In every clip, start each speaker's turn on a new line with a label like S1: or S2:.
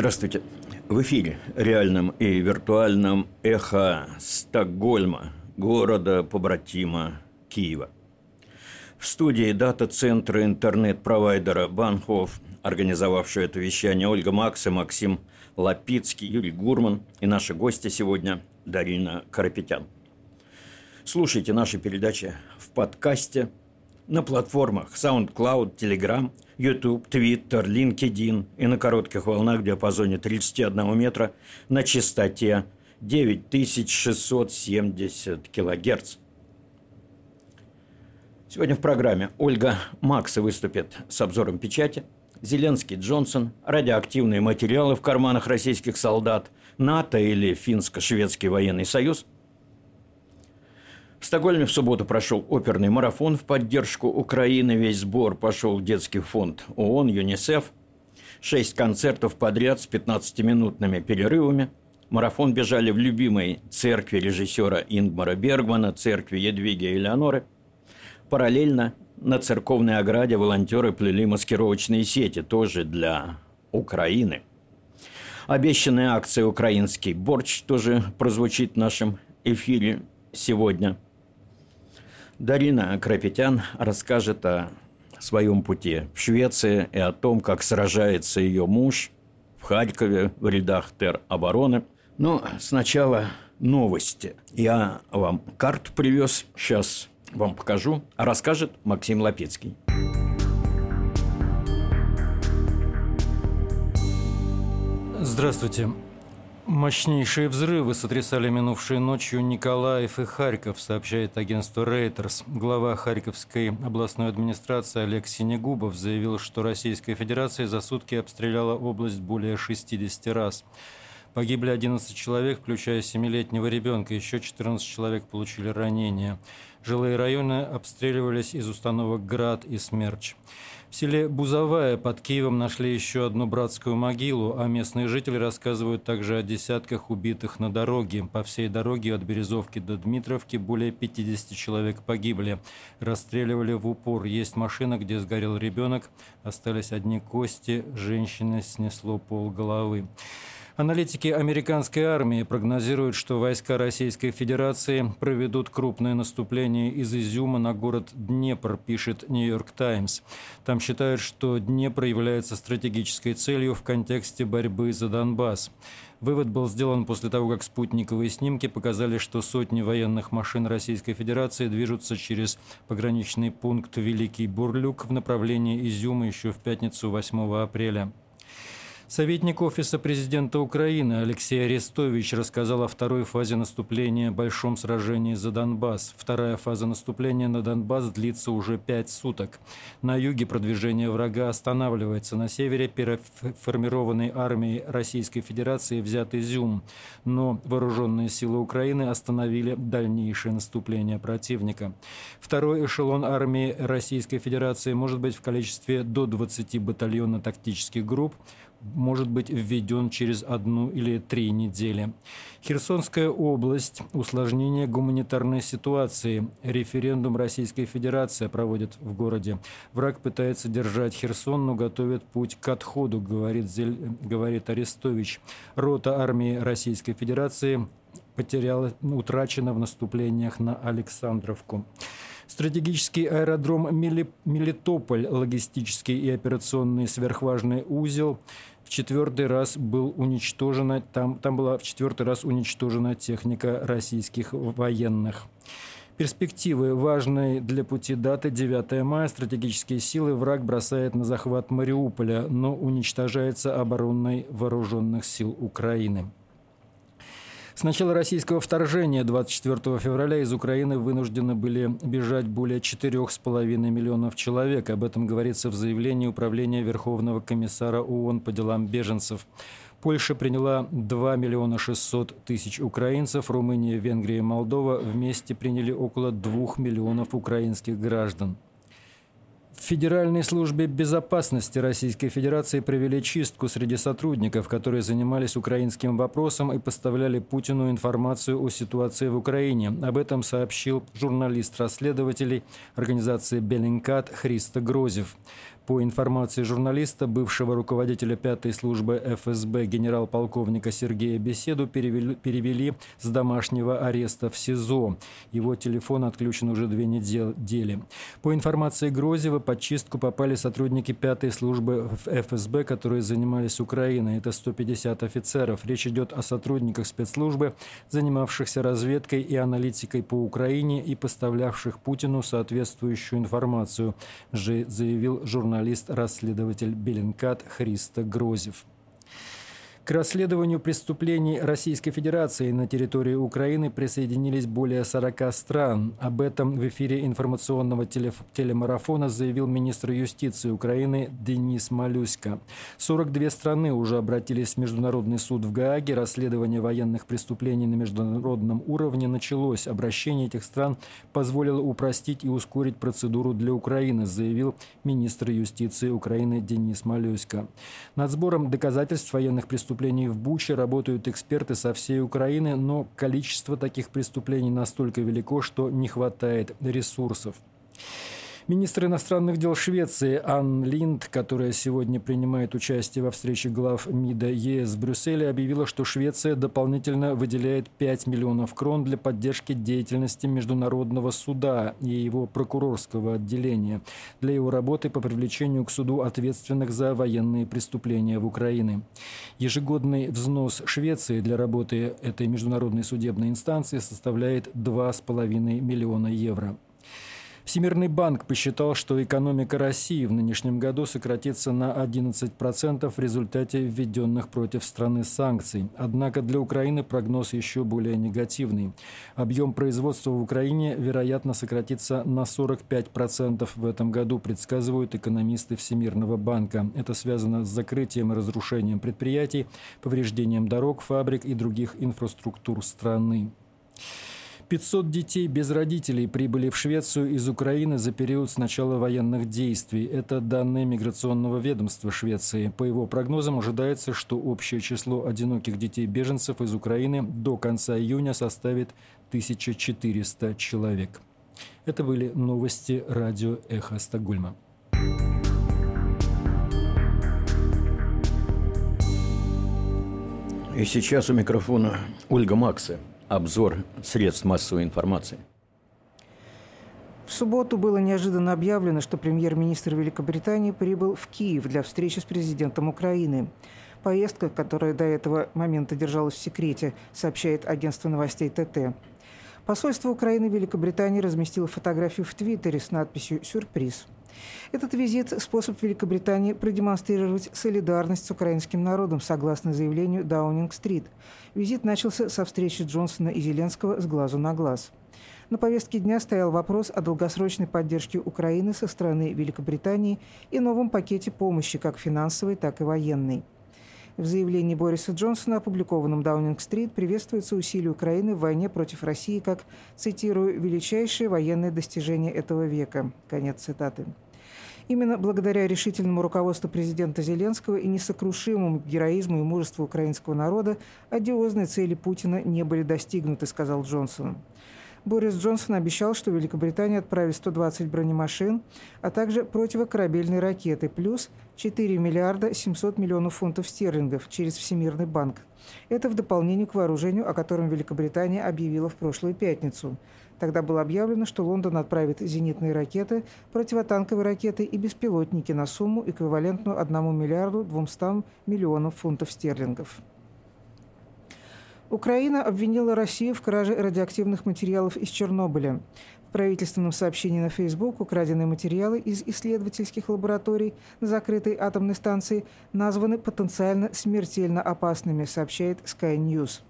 S1: Здравствуйте. В эфире реальном и виртуальном эхо Стокгольма, города побратима Киева. В студии дата-центра интернет-провайдера Банхоф, организовавшая это вещание Ольга Макс и Максим Лапицкий, Юрий Гурман и наши гости сегодня Дарина Карапетян. Слушайте наши передачи в подкасте на платформах SoundCloud, Telegram, YouTube, Twitter, LinkedIn и на коротких волнах в диапазоне 31 метра на частоте 9670 килогерц. Сегодня в программе Ольга Макса выступит с обзором печати, Зеленский Джонсон, радиоактивные материалы в карманах российских солдат, НАТО или Финско-Шведский военный союз – в Стокгольме в субботу прошел оперный марафон в поддержку Украины. Весь сбор пошел в детский фонд ООН, ЮНИСЕФ. Шесть концертов подряд с 15-минутными перерывами. Марафон бежали в любимой церкви режиссера Ингмара Бергмана, церкви Едвиги и Элеоноры. Параллельно на церковной ограде волонтеры плели маскировочные сети, тоже для Украины. Обещанная акция «Украинский борщ» тоже прозвучит в нашем эфире сегодня – Дарина Крапетян расскажет о своем пути в Швеции и о том, как сражается ее муж в Харькове в рядах теробороны. Но сначала новости. Я вам карту привез, сейчас вам покажу, расскажет Максим Лапецкий.
S2: Здравствуйте. Мощнейшие взрывы сотрясали минувшей ночью Николаев и Харьков, сообщает агентство Reuters. Глава Харьковской областной администрации Олег Синегубов заявил, что Российская Федерация за сутки обстреляла область более 60 раз. Погибли 11 человек, включая 7-летнего ребенка. Еще 14 человек получили ранения. Жилые районы обстреливались из установок «Град» и «Смерч». В селе Бузовая под Киевом нашли еще одну братскую могилу, а местные жители рассказывают также о десятках убитых на дороге. По всей дороге от Березовки до Дмитровки более 50 человек погибли. Расстреливали в упор. Есть машина, где сгорел ребенок. Остались одни кости. Женщины снесло пол головы. Аналитики американской армии прогнозируют, что войска Российской Федерации проведут крупное наступление из Изюма на город Днепр, пишет Нью-Йорк Таймс. Там считают, что Днепр является стратегической целью в контексте борьбы за Донбасс. Вывод был сделан после того, как спутниковые снимки показали, что сотни военных машин Российской Федерации движутся через пограничный пункт Великий Бурлюк в направлении Изюма еще в пятницу 8 апреля. Советник Офиса президента Украины Алексей Арестович рассказал о второй фазе наступления – большом сражении за Донбасс. Вторая фаза наступления на Донбасс длится уже пять суток. На юге продвижение врага останавливается. На севере переформированной армией Российской Федерации взят Изюм. Но вооруженные силы Украины остановили дальнейшее наступление противника. Второй эшелон армии Российской Федерации может быть в количестве до 20 батальонно-тактических групп – может быть введен через одну или три недели. Херсонская область. Усложнение гуманитарной ситуации. Референдум Российской Федерации проводит в городе. Враг пытается держать Херсон, но готовит путь к отходу, говорит, Зель... говорит Арестович. Рота армии Российской Федерации потеряла, утрачена в наступлениях на Александровку. Стратегический аэродром Мелитополь, логистический и операционный сверхважный узел, в четвертый раз был уничтожена, там, там была в четвертый раз уничтожена техника российских военных. Перспективы важные для пути даты 9 мая. Стратегические силы враг бросает на захват Мариуполя, но уничтожается оборонной вооруженных сил Украины. С начала российского вторжения 24 февраля из Украины вынуждены были бежать более 4,5 миллионов человек. Об этом говорится в заявлении Управления Верховного комиссара ООН по делам беженцев. Польша приняла 2 миллиона 600 тысяч украинцев, Румыния, Венгрия и Молдова вместе приняли около 2 миллионов украинских граждан. В Федеральной службе безопасности Российской Федерации провели чистку среди сотрудников, которые занимались украинским вопросом и поставляли Путину информацию о ситуации в Украине. Об этом сообщил журналист расследователей организации «Беллинкат» Христа Грозев. По информации журналиста, бывшего руководителя пятой службы ФСБ генерал-полковника Сергея Беседу перевели, перевели с домашнего ареста в СИЗО. Его телефон отключен уже две недели. По информации Грозева, под чистку попали сотрудники пятой службы ФСБ, которые занимались Украиной. Это 150 офицеров. Речь идет о сотрудниках спецслужбы, занимавшихся разведкой и аналитикой по Украине и поставлявших Путину соответствующую информацию, заявил журналист журналист-расследователь Беленкат Христа Грозев. К расследованию преступлений Российской Федерации на территории Украины присоединились более 40 стран. Об этом в эфире информационного телемарафона заявил министр юстиции Украины Денис Малюська. 42 страны уже обратились в Международный суд в Гааге. Расследование военных преступлений на международном уровне началось. Обращение этих стран позволило упростить и ускорить процедуру для Украины, заявил министр юстиции Украины Денис Малюська. Над сбором доказательств военных преступлений преступлений в Буче работают эксперты со всей Украины, но количество таких преступлений настолько велико, что не хватает ресурсов. Министр иностранных дел Швеции Ан Линд, которая сегодня принимает участие во встрече глав МИДа ЕС в Брюсселе, объявила, что Швеция дополнительно выделяет 5 миллионов крон для поддержки деятельности Международного суда и его прокурорского отделения для его работы по привлечению к суду ответственных за военные преступления в Украине. Ежегодный взнос Швеции для работы этой международной судебной инстанции составляет 2,5 миллиона евро. Всемирный банк посчитал, что экономика России в нынешнем году сократится на 11% в результате введенных против страны санкций. Однако для Украины прогноз еще более негативный. Объем производства в Украине, вероятно, сократится на 45% в этом году, предсказывают экономисты Всемирного банка. Это связано с закрытием и разрушением предприятий, повреждением дорог, фабрик и других инфраструктур страны. 500 детей без родителей прибыли в Швецию из Украины за период с начала военных действий. Это данные миграционного ведомства Швеции. По его прогнозам ожидается, что общее число одиноких детей-беженцев из Украины до конца июня составит 1400 человек. Это были новости радио «Эхо Стокгольма».
S1: И сейчас у микрофона Ольга Макса обзор средств массовой информации.
S3: В субботу было неожиданно объявлено, что премьер-министр Великобритании прибыл в Киев для встречи с президентом Украины. Поездка, которая до этого момента держалась в секрете, сообщает агентство новостей ТТ. Посольство Украины в Великобритании разместило фотографию в Твиттере с надписью «Сюрприз». Этот визит – способ Великобритании продемонстрировать солидарность с украинским народом, согласно заявлению Даунинг-стрит. Визит начался со встречи Джонсона и Зеленского с глазу на глаз. На повестке дня стоял вопрос о долгосрочной поддержке Украины со стороны Великобритании и новом пакете помощи, как финансовой, так и военной. В заявлении Бориса Джонсона, опубликованном Даунинг-стрит, приветствуется усилия Украины в войне против России как, цитирую, «величайшее военное достижение этого века». Конец цитаты. Именно благодаря решительному руководству президента Зеленского и несокрушимому героизму и мужеству украинского народа одиозные цели Путина не были достигнуты, сказал Джонсон. Борис Джонсон обещал, что Великобритания отправит 120 бронемашин, а также противокорабельные ракеты, плюс 4 миллиарда 700 миллионов фунтов стерлингов через Всемирный банк. Это в дополнение к вооружению, о котором Великобритания объявила в прошлую пятницу. Тогда было объявлено, что Лондон отправит зенитные ракеты, противотанковые ракеты и беспилотники на сумму, эквивалентную 1 миллиарду 200 миллионов фунтов стерлингов. Украина обвинила Россию в краже радиоактивных материалов из Чернобыля. В правительственном сообщении на Facebook украденные материалы из исследовательских лабораторий на закрытой атомной станции названы потенциально смертельно опасными, сообщает Sky News.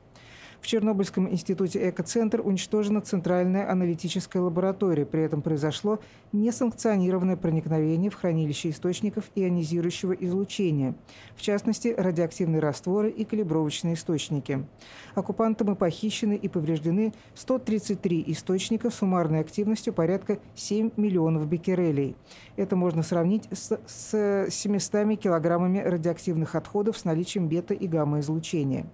S3: В Чернобыльском институте «Экоцентр» уничтожена центральная аналитическая лаборатория. При этом произошло несанкционированное проникновение в хранилище источников ионизирующего излучения, в частности, радиоактивные растворы и калибровочные источники. Оккупантам и похищены и повреждены 133 источника с суммарной активностью порядка 7 миллионов беккерелей. Это можно сравнить с, с 700 килограммами радиоактивных отходов с наличием бета- и гамма-излучения.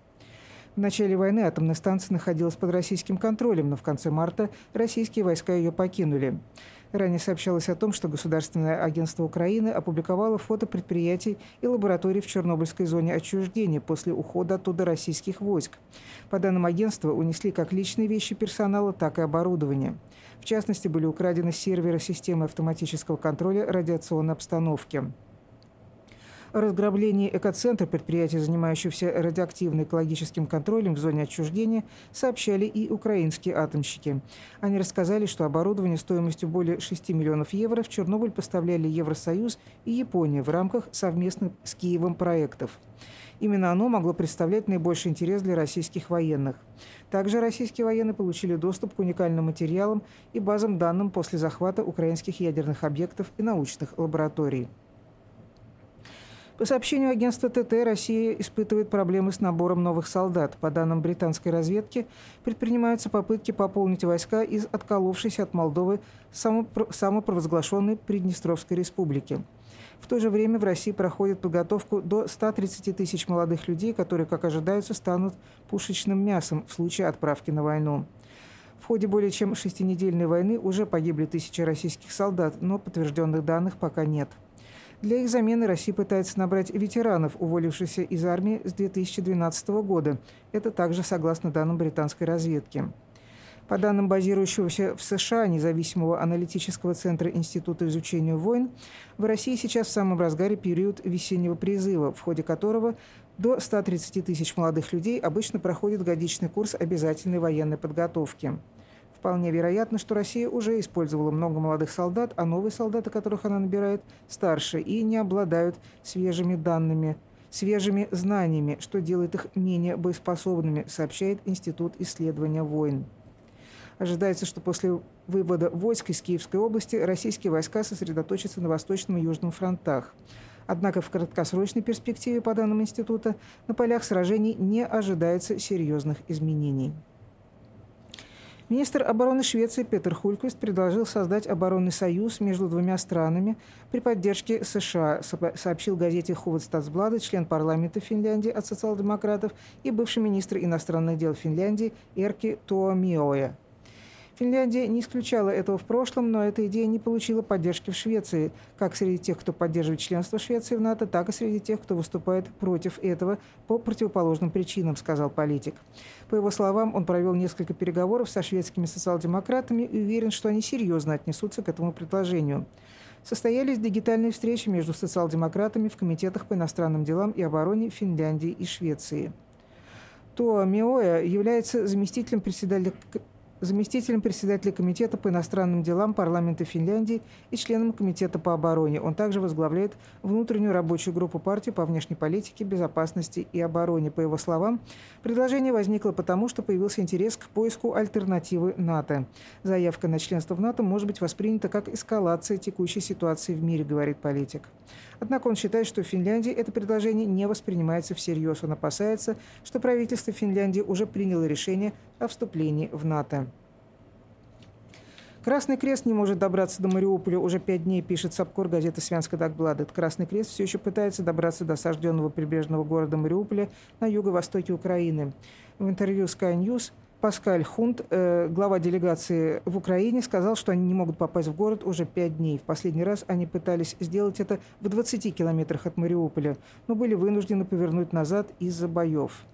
S3: В начале войны атомная станция находилась под российским контролем, но в конце марта российские войска ее покинули. Ранее сообщалось о том, что Государственное агентство Украины опубликовало фото предприятий и лабораторий в Чернобыльской зоне отчуждения после ухода оттуда российских войск. По данным агентства, унесли как личные вещи персонала, так и оборудование. В частности, были украдены серверы системы автоматического контроля радиационной обстановки. Разграблении экоцентра, предприятия, занимающегося радиоактивно-экологическим контролем в зоне отчуждения, сообщали и украинские атомщики. Они рассказали, что оборудование стоимостью более 6 миллионов евро в Чернобыль поставляли Евросоюз и Япония в рамках совместных с Киевом проектов. Именно оно могло представлять наибольший интерес для российских военных. Также российские военные получили доступ к уникальным материалам и базам данным после захвата украинских ядерных объектов и научных лабораторий. По сообщению агентства ТТ, Россия испытывает проблемы с набором новых солдат. По данным британской разведки, предпринимаются попытки пополнить войска из отколовшейся от Молдовы самопровозглашенной Приднестровской республики. В то же время в России проходит подготовку до 130 тысяч молодых людей, которые, как ожидается, станут пушечным мясом в случае отправки на войну. В ходе более чем шестинедельной войны уже погибли тысячи российских солдат, но подтвержденных данных пока нет. Для их замены Россия пытается набрать ветеранов, уволившихся из армии с 2012 года. Это также согласно данным британской разведки. По данным базирующегося в США независимого аналитического центра Института изучения войн, в России сейчас в самом разгаре период весеннего призыва, в ходе которого до 130 тысяч молодых людей обычно проходит годичный курс обязательной военной подготовки. Вполне вероятно, что Россия уже использовала много молодых солдат, а новые солдаты, которых она набирает, старше и не обладают свежими данными, свежими знаниями, что делает их менее боеспособными, сообщает Институт исследования войн. Ожидается, что после вывода войск из Киевской области российские войска сосредоточатся на Восточном и Южном фронтах. Однако в краткосрочной перспективе, по данным института, на полях сражений не ожидается серьезных изменений. Министр обороны Швеции Петер Хульквист предложил создать оборонный союз между двумя странами при поддержке США, сообщил газете Хувудстатсблада член парламента Финляндии от социал-демократов и бывший министр иностранных дел Финляндии Эрки Туомиоя. Финляндия не исключала этого в прошлом, но эта идея не получила поддержки в Швеции, как среди тех, кто поддерживает членство Швеции в НАТО, так и среди тех, кто выступает против этого по противоположным причинам, сказал политик. По его словам, он провел несколько переговоров со шведскими социал-демократами и уверен, что они серьезно отнесутся к этому предложению состоялись дигитальные встречи между социал-демократами в комитетах по иностранным делам и обороне Финляндии и Швеции. То Миоя является заместителем председателя заместителем председателя Комитета по иностранным делам парламента Финляндии и членом Комитета по обороне. Он также возглавляет внутреннюю рабочую группу партии по внешней политике, безопасности и обороне. По его словам, предложение возникло потому, что появился интерес к поиску альтернативы НАТО. Заявка на членство в НАТО может быть воспринята как эскалация текущей ситуации в мире, говорит политик. Однако он считает, что в Финляндии это предложение не воспринимается всерьез. Он опасается, что правительство Финляндии уже приняло решение о вступлении в НАТО. Красный Крест не может добраться до Мариуполя уже пять дней, пишет Сапкор газета «Свянска Дагбладет». Красный Крест все еще пытается добраться до осажденного прибрежного города Мариуполя на юго-востоке Украины. В интервью Sky News Паскаль Хунт, э, глава делегации в Украине, сказал, что они не могут попасть в город уже пять дней. В последний раз они пытались сделать это в 20 километрах от Мариуполя, но были вынуждены повернуть назад из-за боев.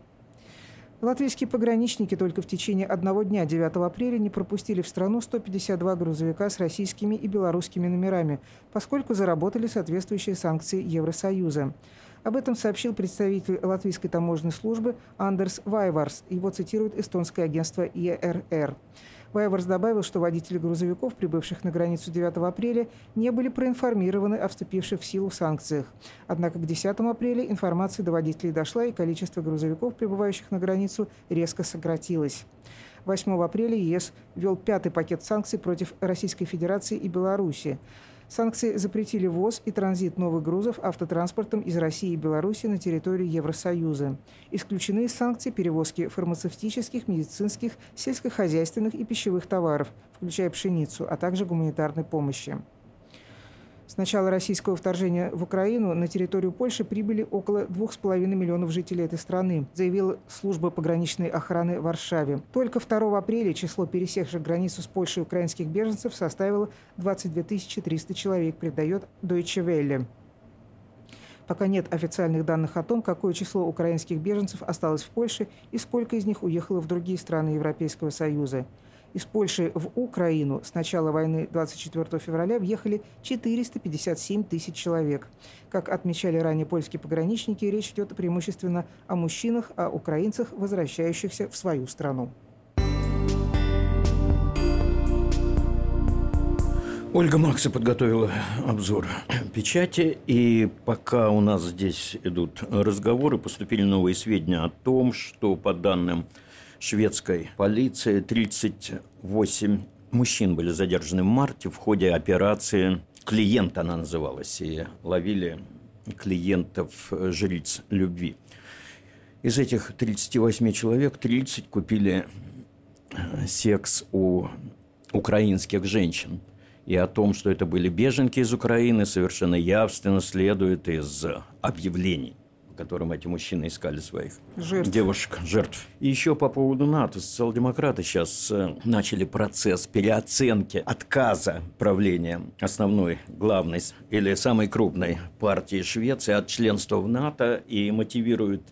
S3: Латвийские пограничники только в течение одного дня, 9 апреля, не пропустили в страну 152 грузовика с российскими и белорусскими номерами, поскольку заработали соответствующие санкции Евросоюза. Об этом сообщил представитель латвийской таможенной службы Андерс Вайварс. Его цитирует эстонское агентство ЕРР. Вайварс добавил, что водители грузовиков, прибывших на границу 9 апреля, не были проинформированы о вступивших в силу санкциях. Однако к 10 апреля информация до водителей дошла, и количество грузовиков, прибывающих на границу, резко сократилось. 8 апреля ЕС ввел пятый пакет санкций против Российской Федерации и Беларуси. Санкции запретили ввоз и транзит новых грузов автотранспортом из России и Беларуси на территорию Евросоюза. Исключены из санкций перевозки фармацевтических, медицинских, сельскохозяйственных и пищевых товаров, включая пшеницу, а также гуманитарной помощи. С начала российского вторжения в Украину на территорию Польши прибыли около 2,5 миллионов жителей этой страны, заявила служба пограничной охраны в Варшаве. Только 2 апреля число пересекших границу с Польшей украинских беженцев составило 22 300 человек, передает Deutsche Welle. Пока нет официальных данных о том, какое число украинских беженцев осталось в Польше и сколько из них уехало в другие страны Европейского Союза. Из Польши в Украину с начала войны 24 февраля въехали 457 тысяч человек. Как отмечали ранее польские пограничники, речь идет преимущественно о мужчинах, о украинцах, возвращающихся в свою страну.
S1: Ольга Макса подготовила обзор печати, и пока у нас здесь идут разговоры, поступили новые сведения о том, что по данным шведской полиции 38 мужчин были задержаны в марте в ходе операции «Клиент» она называлась, и ловили клиентов жриц любви. Из этих 38 человек 30 купили э, секс у украинских женщин. И о том, что это были беженки из Украины, совершенно явственно следует из объявлений которым эти мужчины искали своих жертв. девушек, жертв. И еще по поводу НАТО. Социал-демократы сейчас э, начали процесс переоценки отказа правления основной, главной или самой крупной партии Швеции от членства в НАТО и мотивируют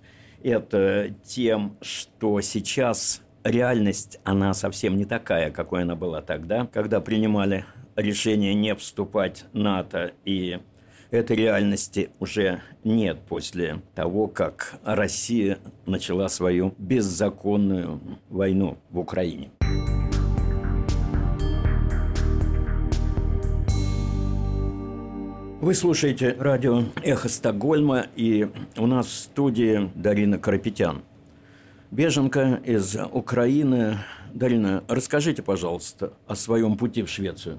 S1: это тем, что сейчас реальность, она совсем не такая, какой она была тогда, когда принимали решение не вступать в НАТО и Этой реальности уже нет после того, как Россия начала свою беззаконную войну в Украине. Вы слушаете радио «Эхо Стокгольма», и у нас в студии Дарина Карапетян. Беженка из Украины. Дарина, расскажите, пожалуйста, о своем пути в Швецию.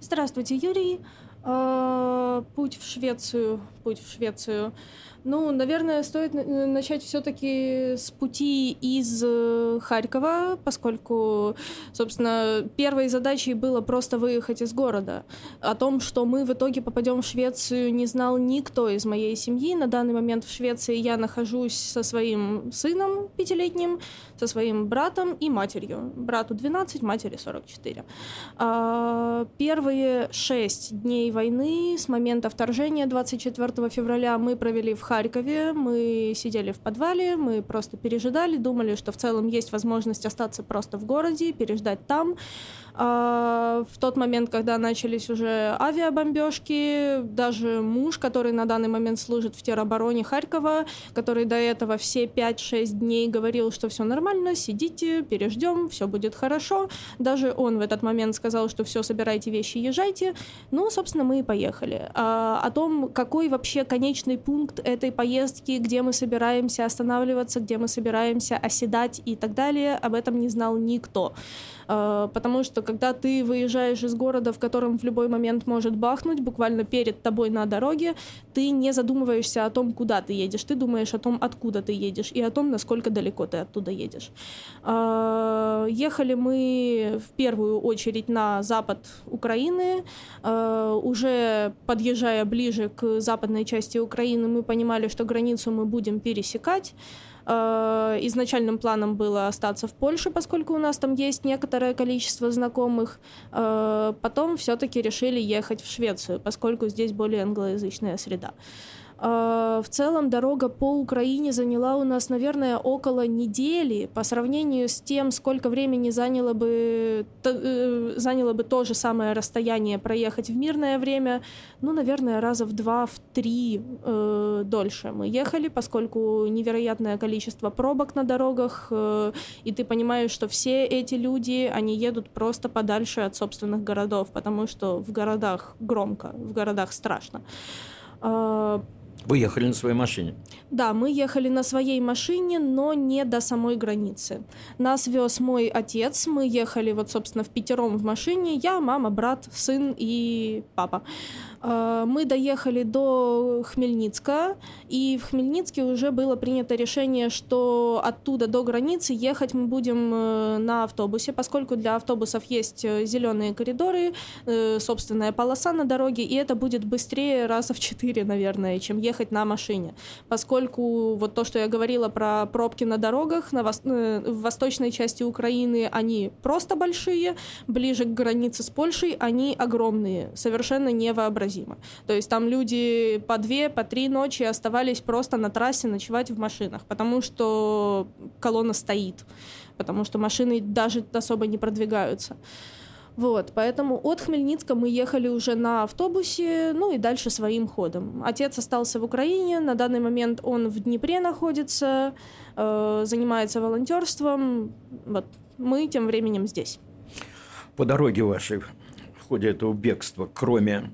S4: Здравствуйте, Юрий. А, путь в Швецию, путь в Швецию. Ну, наверное, стоит начать все-таки с пути из э, Харькова, поскольку, собственно, первой задачей было просто выехать из города. О том, что мы в итоге попадем в Швецию, не знал никто из моей семьи. На данный момент в Швеции я нахожусь со своим сыном пятилетним, со своим братом и матерью. Брату 12, матери 44. А, первые шесть дней войны с момента вторжения 24 февраля мы провели в Харькове Харькове, мы сидели в подвале, мы просто пережидали, думали, что в целом есть возможность остаться просто в городе, переждать там. А, в тот момент, когда начались уже авиабомбежки, даже муж, который на данный момент служит в теробороне Харькова, который до этого все 5-6 дней говорил, что все нормально, сидите, переждем, все будет хорошо. Даже он в этот момент сказал, что все, собирайте вещи, езжайте. Ну, собственно, мы и поехали. А, о том, какой вообще конечный пункт этой поездки, где мы собираемся останавливаться, где мы собираемся оседать и так далее, об этом не знал никто. А, потому что когда ты выезжаешь из города, в котором в любой момент может бахнуть, буквально перед тобой на дороге, ты не задумываешься о том, куда ты едешь, ты думаешь о том, откуда ты едешь и о том, насколько далеко ты оттуда едешь. А, ехали мы в первую очередь на запад Украины, а, уже подъезжая ближе к западной части Украины, мы понимали, что границу мы будем пересекать. Э, изначальным планом было остаться в Польше, поскольку у нас там есть некоторое количество знакомых. Э, потом все-таки решили ехать в Швецию, поскольку здесь более англоязычная среда. А, в целом дорога по Украине заняла у нас, наверное, около недели по сравнению с тем, сколько времени заняло бы, э, заняло бы то же самое расстояние проехать в мирное время. Ну, наверное, раза в два, в три э, дольше мы ехали, поскольку невероятное количество пробок на дорогах, э, и ты понимаешь, что все эти люди, они едут просто подальше от собственных городов, потому что в городах громко, в городах страшно.
S1: Вы ехали на своей машине?
S4: Да, мы ехали на своей машине, но не до самой границы. Нас вез мой отец, мы ехали вот, собственно, в пятером в машине, я, мама, брат, сын и папа. А, мы доехали до Хмельницка, и в Хмельницке уже было принято решение, что оттуда до границы ехать мы будем э, на автобусе, поскольку для автобусов есть э, зеленые коридоры, э, собственная полоса на дороге, и это будет быстрее раза в четыре, наверное, чем ехать на машине. Поскольку вот то, что я говорила про пробки на дорогах на вос... в восточной части Украины, они просто большие, ближе к границе с Польшей они огромные, совершенно невообразимые невообразимо. То есть там люди по две, по три ночи оставались просто на трассе ночевать в машинах, потому что колонна стоит, потому что машины даже особо не продвигаются. Вот, поэтому от Хмельницка мы ехали уже на автобусе, ну и дальше своим ходом. Отец остался в Украине, на данный момент он в Днепре находится, э, занимается волонтерством. Вот, мы тем временем здесь.
S1: По дороге вашей в ходе этого бегства, кроме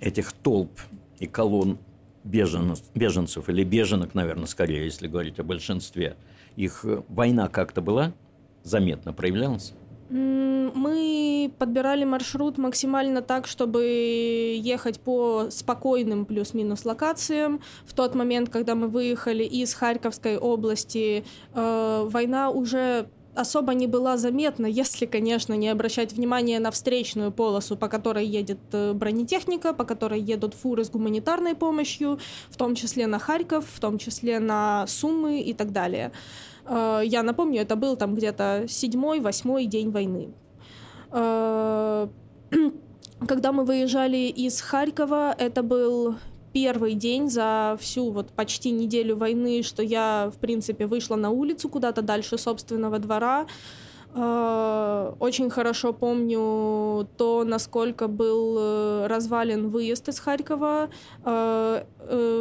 S1: этих толп и колонн беженцев, беженцев или беженок, наверное, скорее, если говорить о большинстве, их э, война как-то была заметно проявлялась?
S4: Мы подбирали маршрут максимально так, чтобы ехать по спокойным плюс-минус локациям. В тот момент, когда мы выехали из Харьковской области, э, война уже особо не была заметна, если, конечно, не обращать внимание на встречную полосу, по которой едет э, бронетехника, по которой едут фуры с гуманитарной помощью, в том числе на Харьков, в том числе на Суммы и так далее. Э, я напомню, это был там где-то седьмой, восьмой день войны. Э, когда мы выезжали из Харькова, это был первый день за всю вот почти неделю войны, что я, в принципе, вышла на улицу куда-то дальше собственного двора, очень хорошо помню то, насколько был э, развален выезд из Харькова. Э,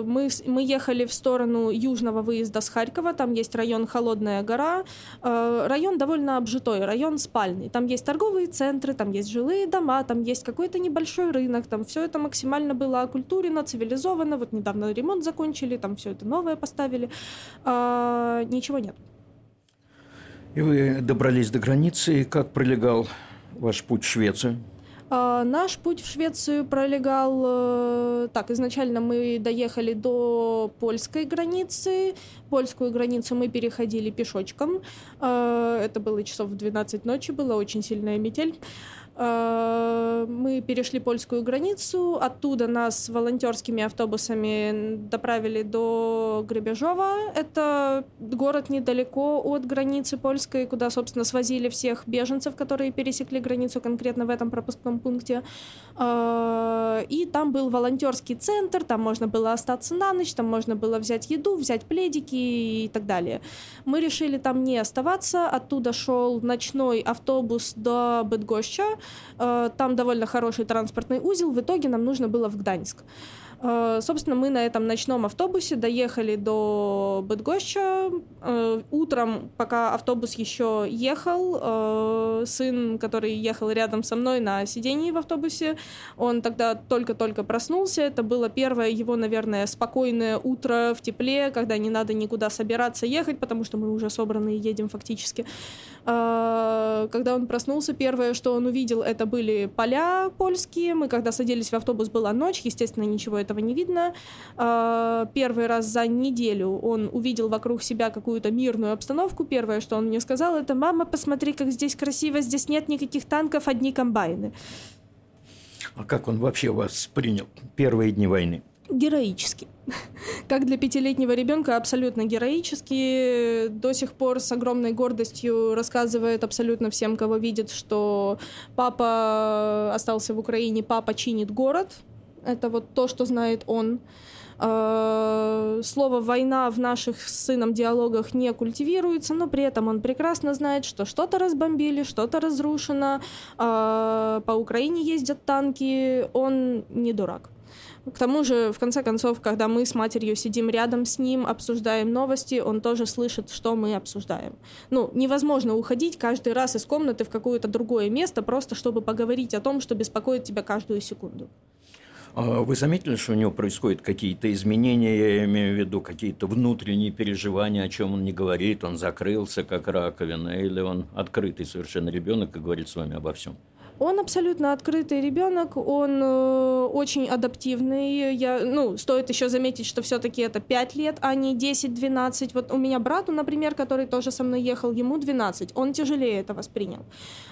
S4: мы, мы ехали в сторону южного выезда с Харькова, там есть район Холодная гора. Район довольно обжитой, район спальный. Там есть торговые центры, там есть жилые дома, там есть какой-то небольшой рынок, там все это максимально было окультурено, цивилизовано. Вот недавно ремонт закончили, там все это новое поставили. Ничего нет.
S1: И вы добрались до границы. И как пролегал ваш путь в Швецию?
S4: А, наш путь в Швецию пролегал э, так. Изначально мы доехали до польской границы. Польскую границу мы переходили пешочком. Э, это было часов в 12 ночи, была очень сильная метель. Э, мы перешли польскую границу, оттуда нас волонтерскими автобусами доправили до Гребежова. Это город недалеко от границы польской, куда, собственно, свозили всех беженцев, которые пересекли границу конкретно в этом пропускном пункте. Э, и там был волонтерский центр, там можно было остаться на ночь, там можно было взять еду, взять пледики и так далее. Мы решили там не оставаться, оттуда шел ночной автобус до Быдгоща, Э, там довольно хороший транспортный узел. В итоге нам нужно было в Гданьск. Э, собственно, мы на этом ночном автобусе доехали до Быдгоща. Э, утром, пока автобус еще ехал, э, сын, который ехал рядом со мной на сидении в автобусе, он тогда только-только проснулся. Это было первое его, наверное, спокойное утро в тепле, когда не надо никуда собираться ехать, потому что мы уже собраны и едем фактически. Когда он проснулся, первое, что он увидел, это были поля польские. Мы, когда садились в автобус, была ночь, естественно, ничего этого не видно. А, первый раз за неделю он увидел вокруг себя какую-то мирную обстановку. Первое, что он мне сказал, это «Мама, посмотри, как здесь красиво, здесь нет никаких танков, одни комбайны».
S1: А как он вообще вас принял первые дни войны?
S4: Героически. Как для пятилетнего ребенка абсолютно героически. До сих пор с огромной гордостью рассказывает абсолютно всем, кого видит, что папа остался в Украине, папа чинит город, Это вот то, что знает он. Э, слово «война» в наших с сыном диалогах не культивируется, но при этом он прекрасно знает, что что-то разбомбили, что-то разрушено, э, по Украине ездят танки, он не дурак. К тому же, в конце концов, когда мы с матерью сидим рядом с ним, обсуждаем новости, он тоже слышит, что мы обсуждаем. Ну, невозможно уходить каждый раз из комнаты в какое-то другое место, просто чтобы поговорить о том, что беспокоит тебя каждую секунду.
S1: А вы заметили, что у него происходят какие-то изменения, я имею в виду какие-то внутренние переживания, о чем он не говорит, он закрылся как раковина, или он открытый совершенно ребенок и говорит с вами обо всем?
S4: Он абсолютно открытый ребенок, он э, очень адаптивный. Я, ну, стоит еще заметить, что все-таки это 5 лет, а не 10-12. Вот у меня брату, например, который тоже со мной ехал, ему 12. Он тяжелее это воспринял.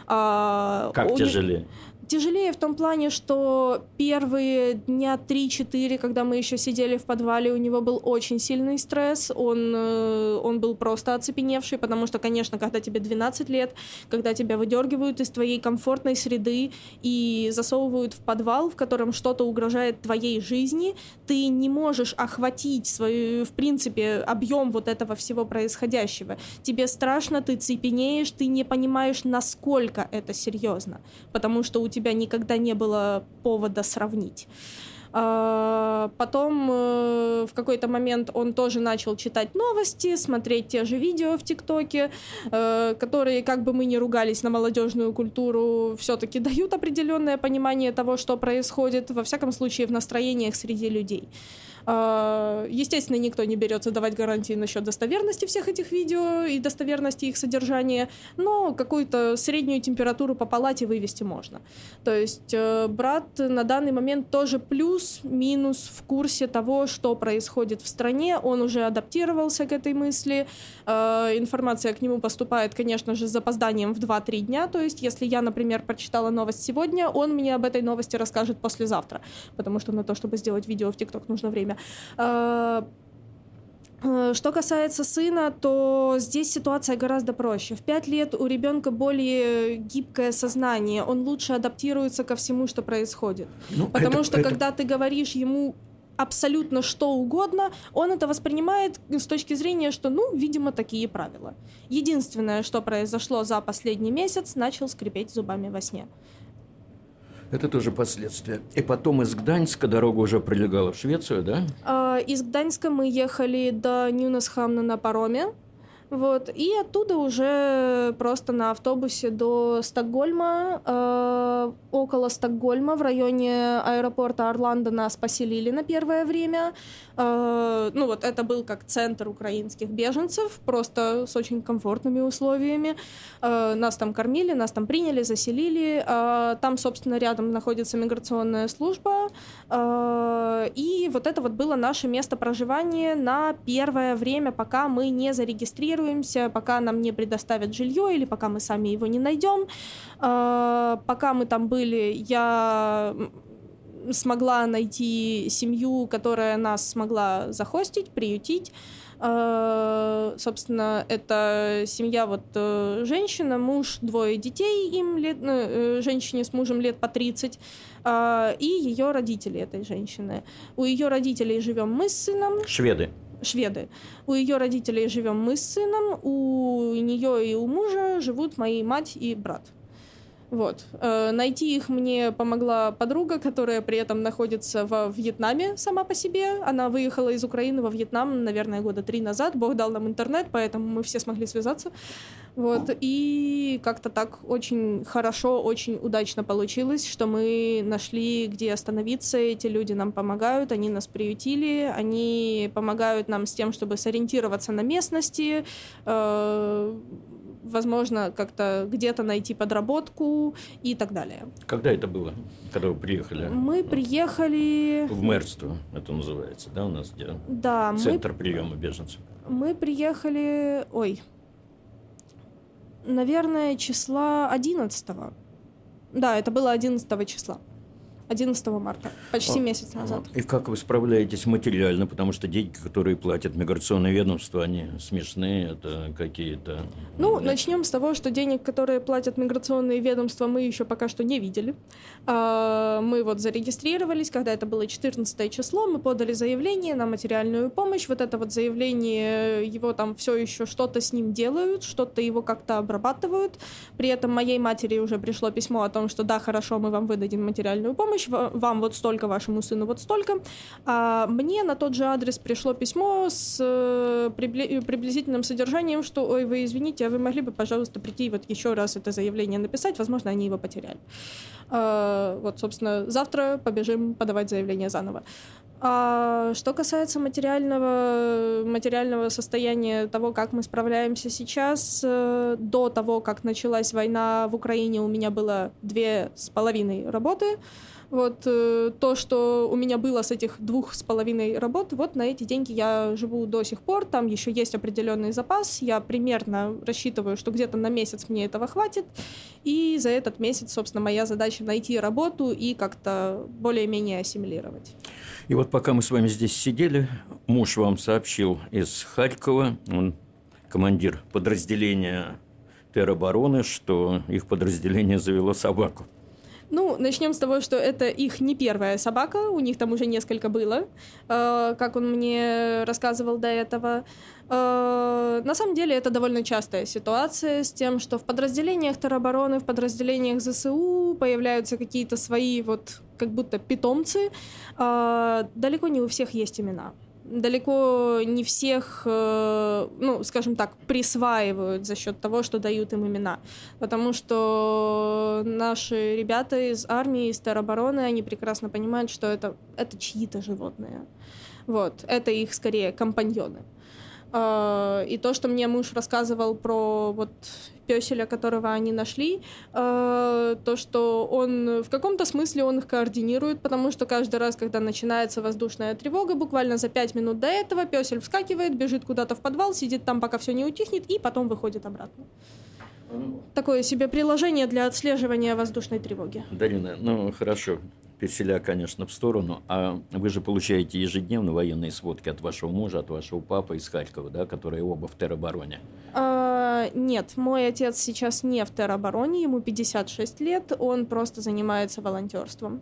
S1: А, как он... тяжелее?
S4: Тяжелее в том плане, что первые дня 3-4, когда мы еще сидели в подвале, у него был очень сильный стресс, он, э, он был просто оцепеневший, потому что, конечно, когда тебе 12 лет, когда тебя выдергивают из твоей комфортной среды и засовывают в подвал, в котором что-то угрожает твоей жизни, ты не можешь охватить свою, в принципе, объем вот этого всего происходящего. Тебе страшно, ты цепенеешь, ты не понимаешь, насколько это серьезно, потому что у тебя тебя никогда не было повода сравнить. А, потом э, в какой-то момент он тоже начал читать новости, смотреть те же видео в ТикТоке, э, которые, как бы мы ни ругались на молодежную культуру, все-таки дают определенное понимание того, что происходит, во всяком случае, в настроениях среди людей. А, естественно, никто не берется давать гарантии насчет достоверности всех этих видео и достоверности их содержания, но какую-то среднюю температуру по палате вывести можно. То есть э, брат на данный момент тоже плюс-минус в курсе того, что происходит в стране, он уже адаптировался к этой мысли, э, информация к нему поступает, конечно же, с запозданием в 2-3 дня, то есть если я, например, прочитала новость сегодня, он мне об этой новости расскажет послезавтра, потому что на то, чтобы сделать видео в ТикТок, нужно время. Э, э, что касается сына, то здесь ситуация гораздо проще. В пять лет у ребенка более гибкое сознание, он лучше адаптируется ко всему, что происходит. Ну, Потому это, что это... когда ты говоришь ему абсолютно что угодно, он это воспринимает с точки зрения, что, ну, видимо, такие правила. Единственное, что произошло за последний месяц, начал скрипеть зубами во сне.
S1: Это тоже последствия. И потом из Гданьска дорога уже прилегала в Швецию, да?
S4: А, из Гданьска мы ехали до Нюнесхамна на пароме. Вот, и оттуда уже просто на автобусе до Стокгольма, э, около Стокгольма, в районе аэропорта Орландо нас поселили на первое время. Э, ну вот это был как центр украинских беженцев, просто с очень комфортными условиями. Э, нас там кормили, нас там приняли, заселили. Э, там, собственно, рядом находится миграционная служба. Э, и вот это вот было наше место проживания на первое время, пока мы не зарегистрировали адаптируемся, пока нам не предоставят жилье или пока мы сами его не найдем. А, пока мы там были, я смогла найти семью, которая нас смогла захостить, приютить. А, собственно, это семья вот э, женщина, муж, двое детей, им лет, ну, э, женщине с мужем лет по 30, а, и ее родители этой женщины. У ее родителей живем мы с сыном.
S1: Шведы
S4: шведы. У ее родителей живем мы с сыном, у нее и у мужа живут мои мать и брат. Вот. Э, найти их мне помогла подруга, которая при этом находится во Вьетнаме сама по себе. Она выехала из Украины во Вьетнам, наверное, года три назад. Бог дал нам интернет, поэтому мы все смогли связаться. Вот. И как-то так очень хорошо, очень удачно получилось, что мы нашли, где остановиться. Эти люди нам помогают, они нас приютили, они помогают нам с тем, чтобы сориентироваться на местности, э, возможно, как-то где-то найти подработку и так далее.
S1: Когда это было, когда вы приехали?
S4: Мы приехали...
S1: В мэрство это называется, да, у нас где?
S4: Да.
S1: Центр мы... приема беженцев.
S4: Мы приехали... Ой. Наверное, числа 11 -го. Да, это было 11 числа. 11 марта, почти а, месяц назад.
S1: И как вы справляетесь материально, потому что деньги, которые платят миграционное ведомство, они смешные, это какие-то...
S4: Ну, начнем с того, что денег, которые платят миграционные ведомства, мы еще пока что не видели. А, мы вот зарегистрировались, когда это было 14 число, мы подали заявление на материальную помощь. Вот это вот заявление, его там все еще что-то с ним делают, что-то его как-то обрабатывают. При этом моей матери уже пришло письмо о том, что да, хорошо, мы вам выдадим материальную помощь, вам вот столько, вашему сыну вот столько. А мне на тот же адрес пришло письмо с э, приблизительным содержанием, что, ой, вы извините, а вы могли бы, пожалуйста, прийти вот еще раз это заявление написать, возможно, они его потеряли. А, вот, собственно, завтра побежим подавать заявление заново. А что касается материального, материального состояния того, как мы справляемся сейчас, э, до того, как началась война в Украине, у меня было две с половиной работы. Вот э, то, что у меня было с этих двух с половиной работ, вот на эти деньги я живу до сих пор. Там еще есть определенный запас. Я примерно рассчитываю, что где-то на месяц мне этого хватит. И за этот месяц, собственно, моя задача найти работу и как-то более-менее ассимилировать.
S1: И вот пока мы с вами здесь сидели, муж вам сообщил из Харькова, он командир подразделения теробороны, что их подразделение завело собаку.
S4: Ну, начнем с того, что это их не первая собака, у них там уже несколько было, э, как он мне рассказывал до этого. Э, на самом деле это довольно частая ситуация с тем, что в подразделениях теробороны, в подразделениях ЗСУ появляются какие-то свои вот как будто питомцы. Э, далеко не у всех есть имена далеко не всех, э, ну, скажем так, присваивают за счет того, что дают им имена. Потому что наши ребята из армии, из теробороны, они прекрасно понимают, что это, это чьи-то животные. Вот, это их скорее компаньоны. А, и то, что мне муж рассказывал про вот песеля, которого они нашли, а, то, что он в каком-то смысле он их координирует, потому что каждый раз, когда начинается воздушная тревога, буквально за пять минут до этого песель вскакивает, бежит куда-то в подвал, сидит там, пока все не утихнет, и потом выходит обратно. Такое себе приложение для отслеживания воздушной тревоги.
S1: Дарина, ну хорошо, Переселя, конечно, в сторону. А вы же получаете ежедневно военные сводки от вашего мужа, от вашего папы из Харькова, да, которые оба в теробороне?
S4: А, нет, мой отец сейчас не в теробороне, ему 56 лет, он просто занимается волонтерством.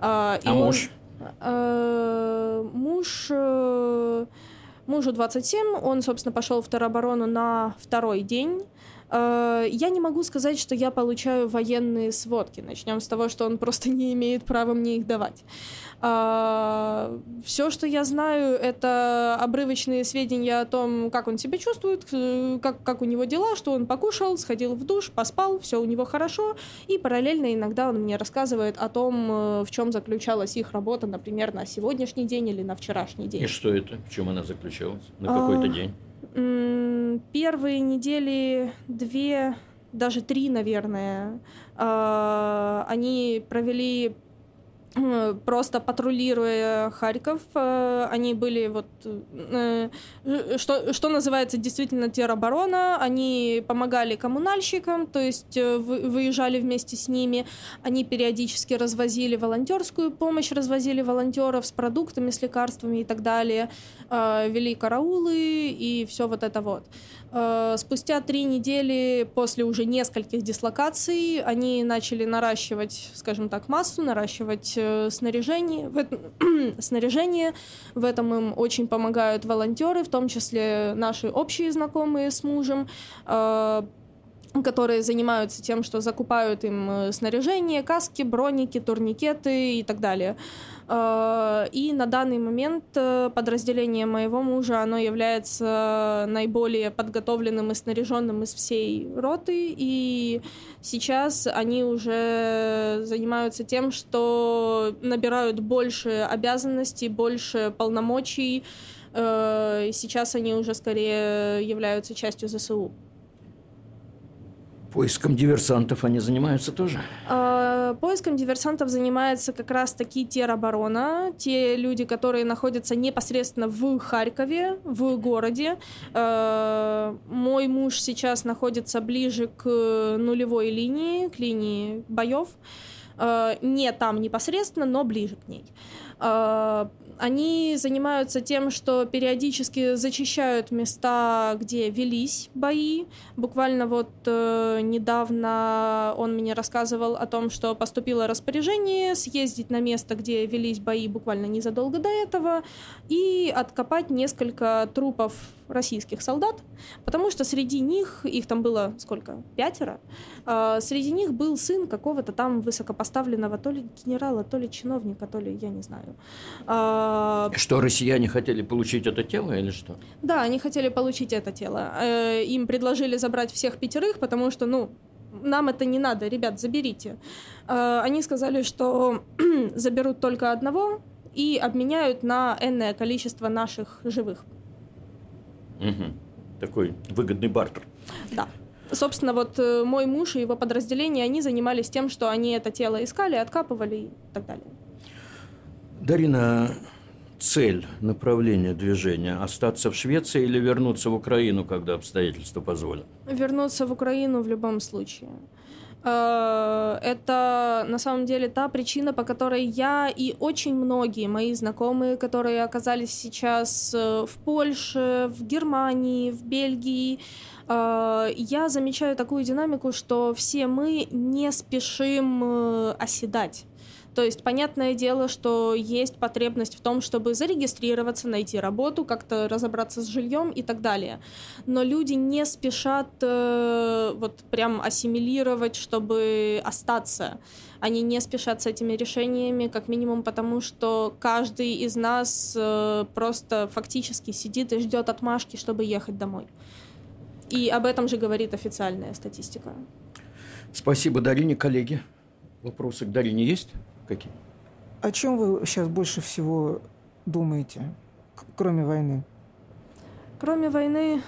S1: А, а муж? Он,
S4: а, муж... Э, мужу 27, он, собственно, пошел в тероборону на второй день. Э, я не могу сказать, что я получаю военные сводки. Начнем с того, что он просто не имеет права мне их давать. Э, Все, что я знаю, это обрывочные сведения о том, как он себя чувствует, э, как, как у него дела, что он покушал, сходил в душ, поспал, все у него хорошо. И параллельно иногда он мне рассказывает о том, в чем заключалась их работа, например, на сегодняшний день или на вчерашний день.
S1: И что это? В чем она заключалась? На какой-то день?
S4: Первые недели две, даже три, наверное, а, они провели просто патрулируя Харьков, э, они были вот, э, что, что называется действительно тероборона, они помогали коммунальщикам, то есть выезжали вместе с ними, они периодически развозили волонтерскую помощь, развозили волонтеров с продуктами, с лекарствами и так далее, вели караулы и все вот это вот. Спустя три недели после уже нескольких дислокаций они начали наращивать, скажем так, массу, наращивать Э, снаряжение. В этом, снаряжение. В этом им очень помогают волонтеры, в том числе наши общие знакомые с мужем э, которые занимаются тем, что закупают им э, снаряжение, каски, броники, турникеты и так далее. Э, и на данный момент э, подразделение моего мужа, оно является наиболее подготовленным и снаряженным из всей роты, и сейчас они уже занимаются тем, что набирают больше обязанностей, больше полномочий, э, сейчас они уже скорее являются частью ЗСУ.
S1: Поиском диверсантов они занимаются тоже?
S4: А, поиском диверсантов занимается как раз-таки тероборона, те люди, которые находятся непосредственно в Харькове, в городе. А, мой муж сейчас находится ближе к нулевой линии, к линии боев. э, не там непосредственно, но ближе к ней. Они занимаются тем, что периодически зачищают места, где велись бои. Буквально вот э, недавно он мне рассказывал о том, что поступило распоряжение съездить на место, где велись бои буквально незадолго до этого, и откопать несколько трупов российских солдат, потому что среди них, их там было сколько, пятеро, э, среди них был сын какого-то там высокопоставленного то ли генерала, то ли чиновника, то ли я не знаю.
S1: Э, что, россияне хотели получить это тело или что?
S4: Да, они хотели получить это тело. Э, им предложили забрать всех пятерых, потому что, ну, нам это не надо, ребят, заберите. Э, они сказали, что заберут только одного и обменяют на энное количество наших живых.
S1: Угу. Такой выгодный бартер.
S4: Да. Собственно, вот э, мой муж и его подразделение, они занимались тем, что они это тело искали, откапывали и так далее.
S1: Дарина, цель, направление движения – остаться в Швеции или вернуться в Украину, когда обстоятельства позволят?
S4: Вернуться в Украину в любом случае. Э, это на самом деле та причина, по которой я и очень многие мои знакомые, которые оказались сейчас э, в Польше, в Германии, в Бельгии, э, я замечаю такую динамику, что все мы не спешим оседать. То есть, понятное дело, что есть потребность в том, чтобы зарегистрироваться, найти работу, как-то разобраться с жильем и так далее. Но люди не спешат э, вот прям ассимилировать, чтобы остаться. Они не спешат с этими решениями, как минимум потому, что каждый из нас э, просто фактически сидит и ждет отмашки, чтобы ехать домой. И об этом же говорит официальная статистика.
S1: Спасибо, Дарине, коллеги. Вопросы к Дарине есть? Какие?
S3: О чем вы сейчас больше всего думаете, кроме войны?
S4: Кроме войны,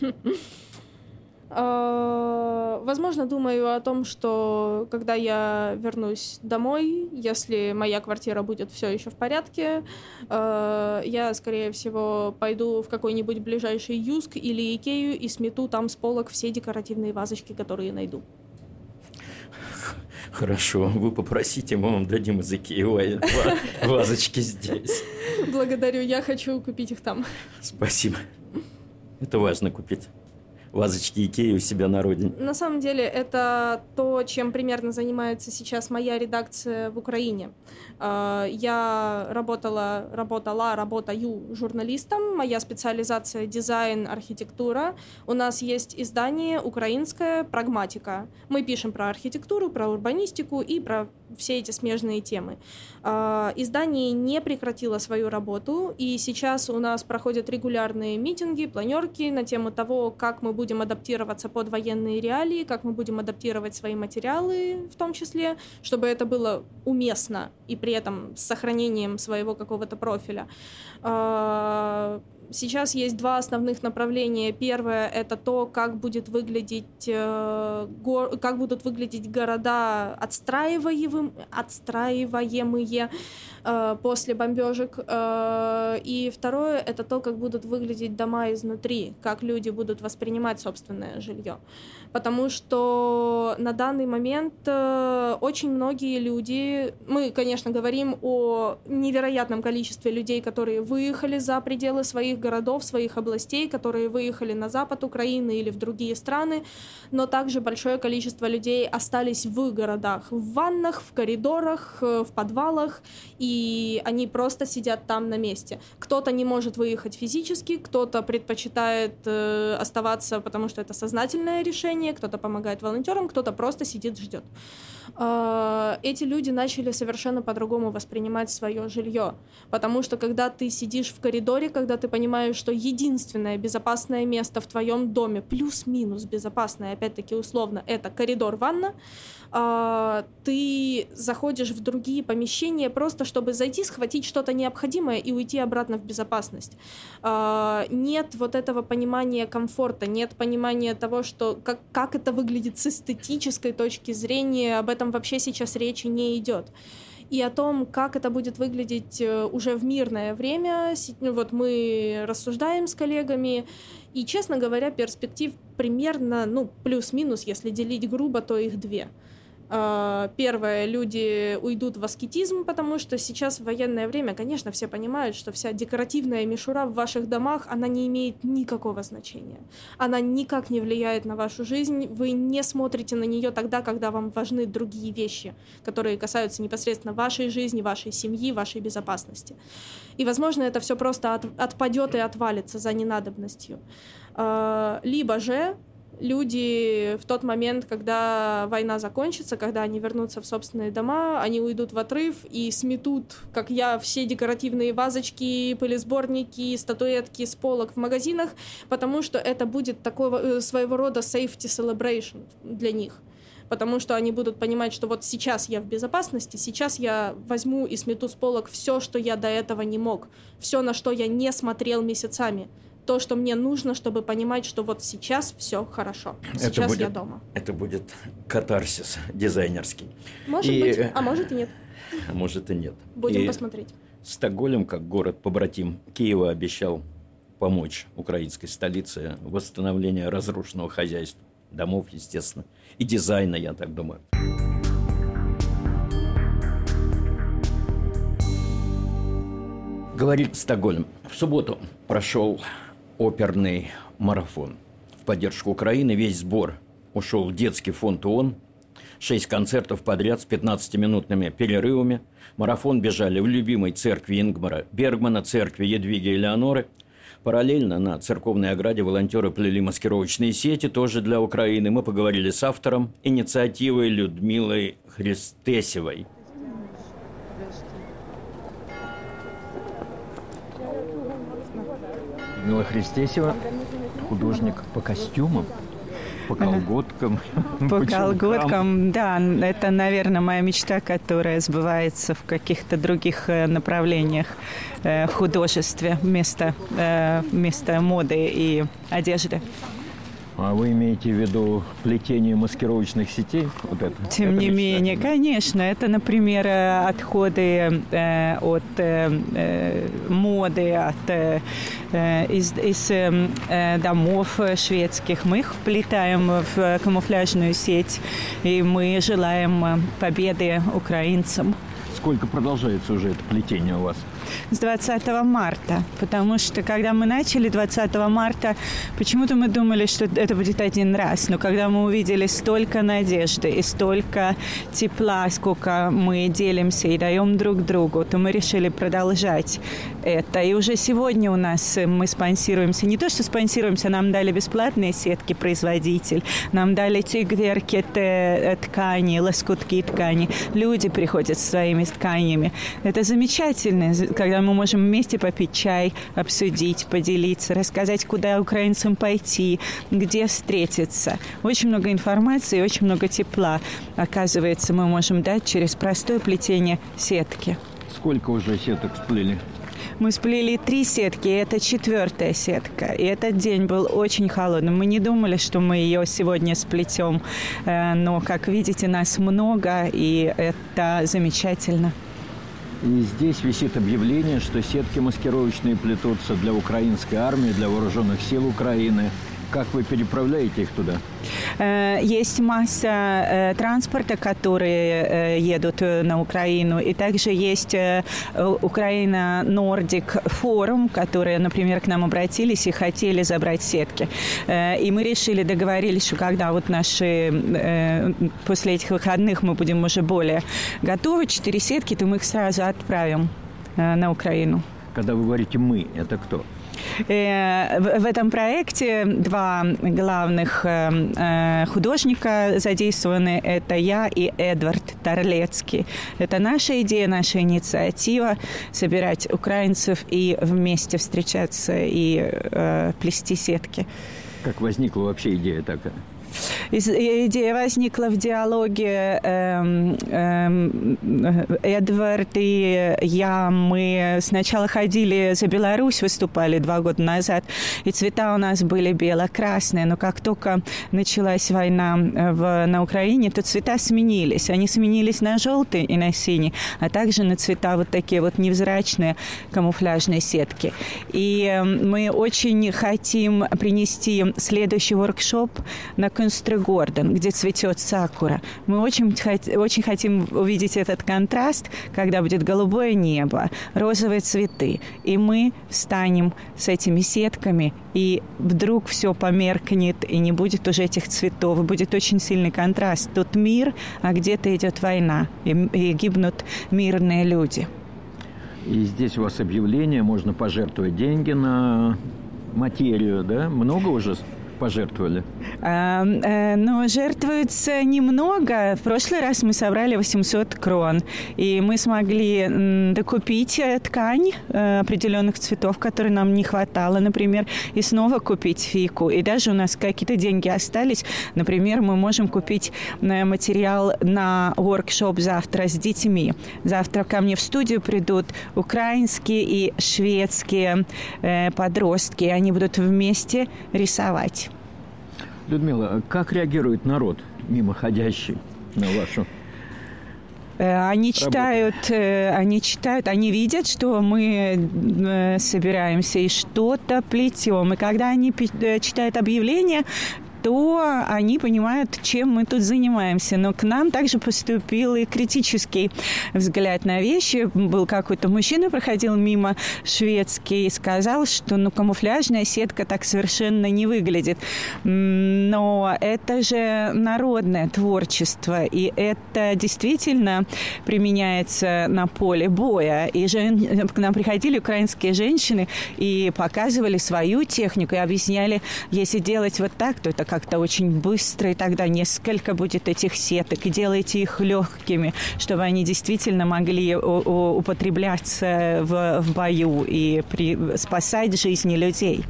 S4: а, Возможно, думаю о том, что когда я вернусь домой, если моя квартира будет все еще в порядке, а, я, скорее всего, пойду в какой-нибудь ближайший Юск или Икею и смету там с полок все декоративные вазочки, которые найду.
S1: Хорошо, вы попросите, мы вам дадим из Икеи вазочки здесь.
S4: Благодарю, я хочу купить их там.
S1: Спасибо. Это важно купить вазочки Икеи у себя на родине?
S4: На самом деле это то, чем примерно занимается сейчас моя редакция в Украине. А, я работала, работала, работаю журналистом. Моя специализация дизайн, архитектура. У нас есть издание украинское «Прагматика». Мы пишем про архитектуру, про урбанистику и про все эти смежные темы. А, издание не прекратило свою работу, и сейчас у нас проходят регулярные митинги, планерки на тему того, как мы будем адаптироваться под военные реалии, как мы будем адаптировать свои материалы в том числе, чтобы это было уместно и при этом с сохранением своего какого-то профиля. Сейчас есть два основных направления. Первое это то, как будет выглядеть, э, го, как будут выглядеть города отстраиваемые, отстраиваемые э, после бомбежек. Э, и второе это то, как будут выглядеть дома изнутри, как люди будут воспринимать собственное жилье. Потому что на данный момент э, очень многие люди, мы, конечно, говорим о невероятном количестве людей, которые выехали за пределы своих городов, своих областей, которые выехали на запад Украины или в другие страны, но также большое количество людей остались в городах, в ваннах, в коридорах, э, в подвалах, и они просто сидят там на месте. Кто-то не может выехать физически, кто-то предпочитает э, оставаться, потому что это сознательное решение, кто-то помогает волонтерам, кто-то просто сидит, ждет. А, эти люди начали совершенно по-другому воспринимать свое жилье. Потому что когда ты сидишь в коридоре, когда ты понимаешь, что единственное безопасное место в твоем доме, плюс-минус безопасное, опять-таки условно, это коридор-ванна, а, ты заходишь в другие помещения просто, чтобы зайти, схватить что-то необходимое и уйти обратно в безопасность. А, нет вот этого понимания комфорта, нет понимания того, что как, как это выглядит с эстетической точки зрения, об этом вообще сейчас речи не идет и о том, как это будет выглядеть э, уже в мирное время. Ну, вот мы рассуждаем с коллегами, и, честно говоря, перспектив примерно, ну, плюс-минус, если делить грубо, то их две. Э, первое, люди уйдут в аскетизм, потому что сейчас в военное время, конечно, все понимают, что вся декоративная мишура в ваших домах, она не имеет никакого значения. Она никак не влияет на вашу жизнь. Вы не смотрите на нее тогда, когда вам важны другие вещи, которые касаются непосредственно вашей жизни, вашей семьи, вашей безопасности. И, возможно, это все просто от, отпадет и отвалится за ненадобностью. Э, либо же люди в тот момент, когда война закончится, когда они вернутся в собственные дома, они уйдут в отрыв и сметут, как я, все декоративные вазочки, пылесборники, статуэтки с полок в магазинах, потому что это будет такого э, своего рода safety celebration для них. Потому что они будут понимать, что вот сейчас я в безопасности, сейчас я возьму и смету с полок все, что я до этого не мог, все, на что я не смотрел месяцами то, что мне нужно, чтобы понимать, что вот сейчас все хорошо. Сейчас
S1: это будет,
S4: я дома.
S1: Это будет катарсис дизайнерский.
S4: Может и, быть, а может и нет.
S1: Может и нет.
S4: Будем и посмотреть.
S1: Стокгольм, как город-побратим Киева, обещал помочь украинской столице в восстановлении разрушенного хозяйства, домов, естественно, и дизайна, я так думаю. Говорит Стокгольм. В субботу прошел оперный марафон. В поддержку Украины весь сбор ушел в детский фонд ООН. Шесть концертов подряд с 15-минутными перерывами. Марафон бежали в любимой церкви Ингмара Бергмана, церкви Едвиги Элеоноры. Параллельно на церковной ограде волонтеры плели маскировочные сети, тоже для Украины. Мы поговорили с автором инициативы Людмилой Христесевой. Людмила Христесева, художник по костюмам, по колготкам.
S5: По колготкам, да. Это, наверное, моя мечта, которая сбывается в каких-то других э, направлениях э, в художестве вместо, э, вместо моды и одежды.
S1: А вы имеете в виду плетение маскировочных сетей? Вот это,
S5: Тем
S1: это
S5: не менее, конечно. Это, например, отходы э, от э, моды, от, э, из, из э, домов шведских. Мы их вплетаем в камуфляжную сеть, и мы желаем победы украинцам.
S1: Сколько продолжается уже это плетение у вас?
S5: С 20 марта, потому что когда мы начали 20 марта, почему-то мы думали, что это будет один раз, но когда мы увидели столько надежды и столько тепла, сколько мы делимся и даем друг другу, то мы решили продолжать это. И уже сегодня у нас мы спонсируемся, не то что спонсируемся, нам дали бесплатные сетки производитель, нам дали тигверки э, ткани, лоскутки ткани. Люди приходят со своими тканями. Это замечательно, когда мы можем вместе попить чай, обсудить, поделиться, рассказать, куда украинцам пойти, где встретиться. Очень много информации, очень много тепла, оказывается, мы можем дать через простое плетение сетки.
S1: Сколько уже сеток сплели?
S5: Мы сплели три сетки, и это четвертая сетка. И этот день был очень холодным. Мы не думали, что мы ее сегодня сплетем, э, но, как видите, нас много, и это замечательно.
S1: И здесь висит объявление, что сетки маскировочные плетутся для украинской армии, для вооруженных сил Украины. Как вы переправляете их туда?
S5: Э, есть масса э, транспорта, которые э, едут на Украину, и также есть Украина Нордик форум, которые, например, к нам обратились и хотели забрать сетки. И мы решили, договорились, что когда вот наши после этих выходных мы будем уже более готовы, четыре сетки, то мы их сразу отправим на Украину.
S1: Когда вы говорите «мы», это кто?
S5: Э, в этом проекте два главных э, э, художника задействованы. Это я и Эдвард Торлецкий. Это наша идея, наша инициатива собирать украинцев и вместе встречаться и плести сетки.
S1: Как возникла вообще идея такая?
S5: Идея возникла в диалоге эм, эм, Эдвард и я. Мы сначала ходили за Беларусь, выступали два года назад, и цвета у нас были бело-красные, но как только началась война э, в, на Украине, то цвета сменились. Они сменились на желтый и на синий, а также на цвета вот такие вот невзрачные камуфляжные сетки. И эм, мы очень хотим принести следующий воркшоп на Кюнстрегорден, где цветет сакура. Мы очень, очень хотим увидеть этот контраст, когда будет голубое небо, розовые цветы. И мы встанем с этими сетками, и вдруг все померкнет, и не будет уже этих цветов, и будет очень сильный контраст. Тут мир, а где-то идет война, и, и гибнут мирные люди.
S1: И здесь у вас объявление, можно пожертвовать деньги на материю, да? Много уже пожертвовали?
S5: А, э, ну, жертвуется немного. В прошлый раз мы собрали 800 крон, и мы смогли докупить э, ткань э, определенных цветов, которые нам не хватало, например, и снова купить фику. И даже у нас какие-то деньги остались. Например, мы можем купить материал на воркшоп завтра с детьми. Завтра ко мне в студию придут украинские и шведские подростки. Они будут вместе рисовать.
S1: Людмила, как реагирует народ мимоходящий на вашу
S5: э, они читают, э, они читают, они видят, что мы э, собираемся и что-то плетем. И когда они читают объявление, то они понимают, чем мы тут занимаемся. Но к нам также поступил и критический взгляд на вещи. Был какой-то мужчина, проходил мимо шведский, и сказал, что ну, камуфляжная сетка так совершенно не выглядит. Но это же народное творчество, и это действительно применяется на поле боя. И жен... к нам приходили украинские женщины и показывали свою технику, и объясняли, если делать вот так, то это как-то очень быстро, и тогда несколько будет этих сеток, и делайте их легкими, чтобы они действительно могли употребляться в, в бою и при, спасать жизни людей.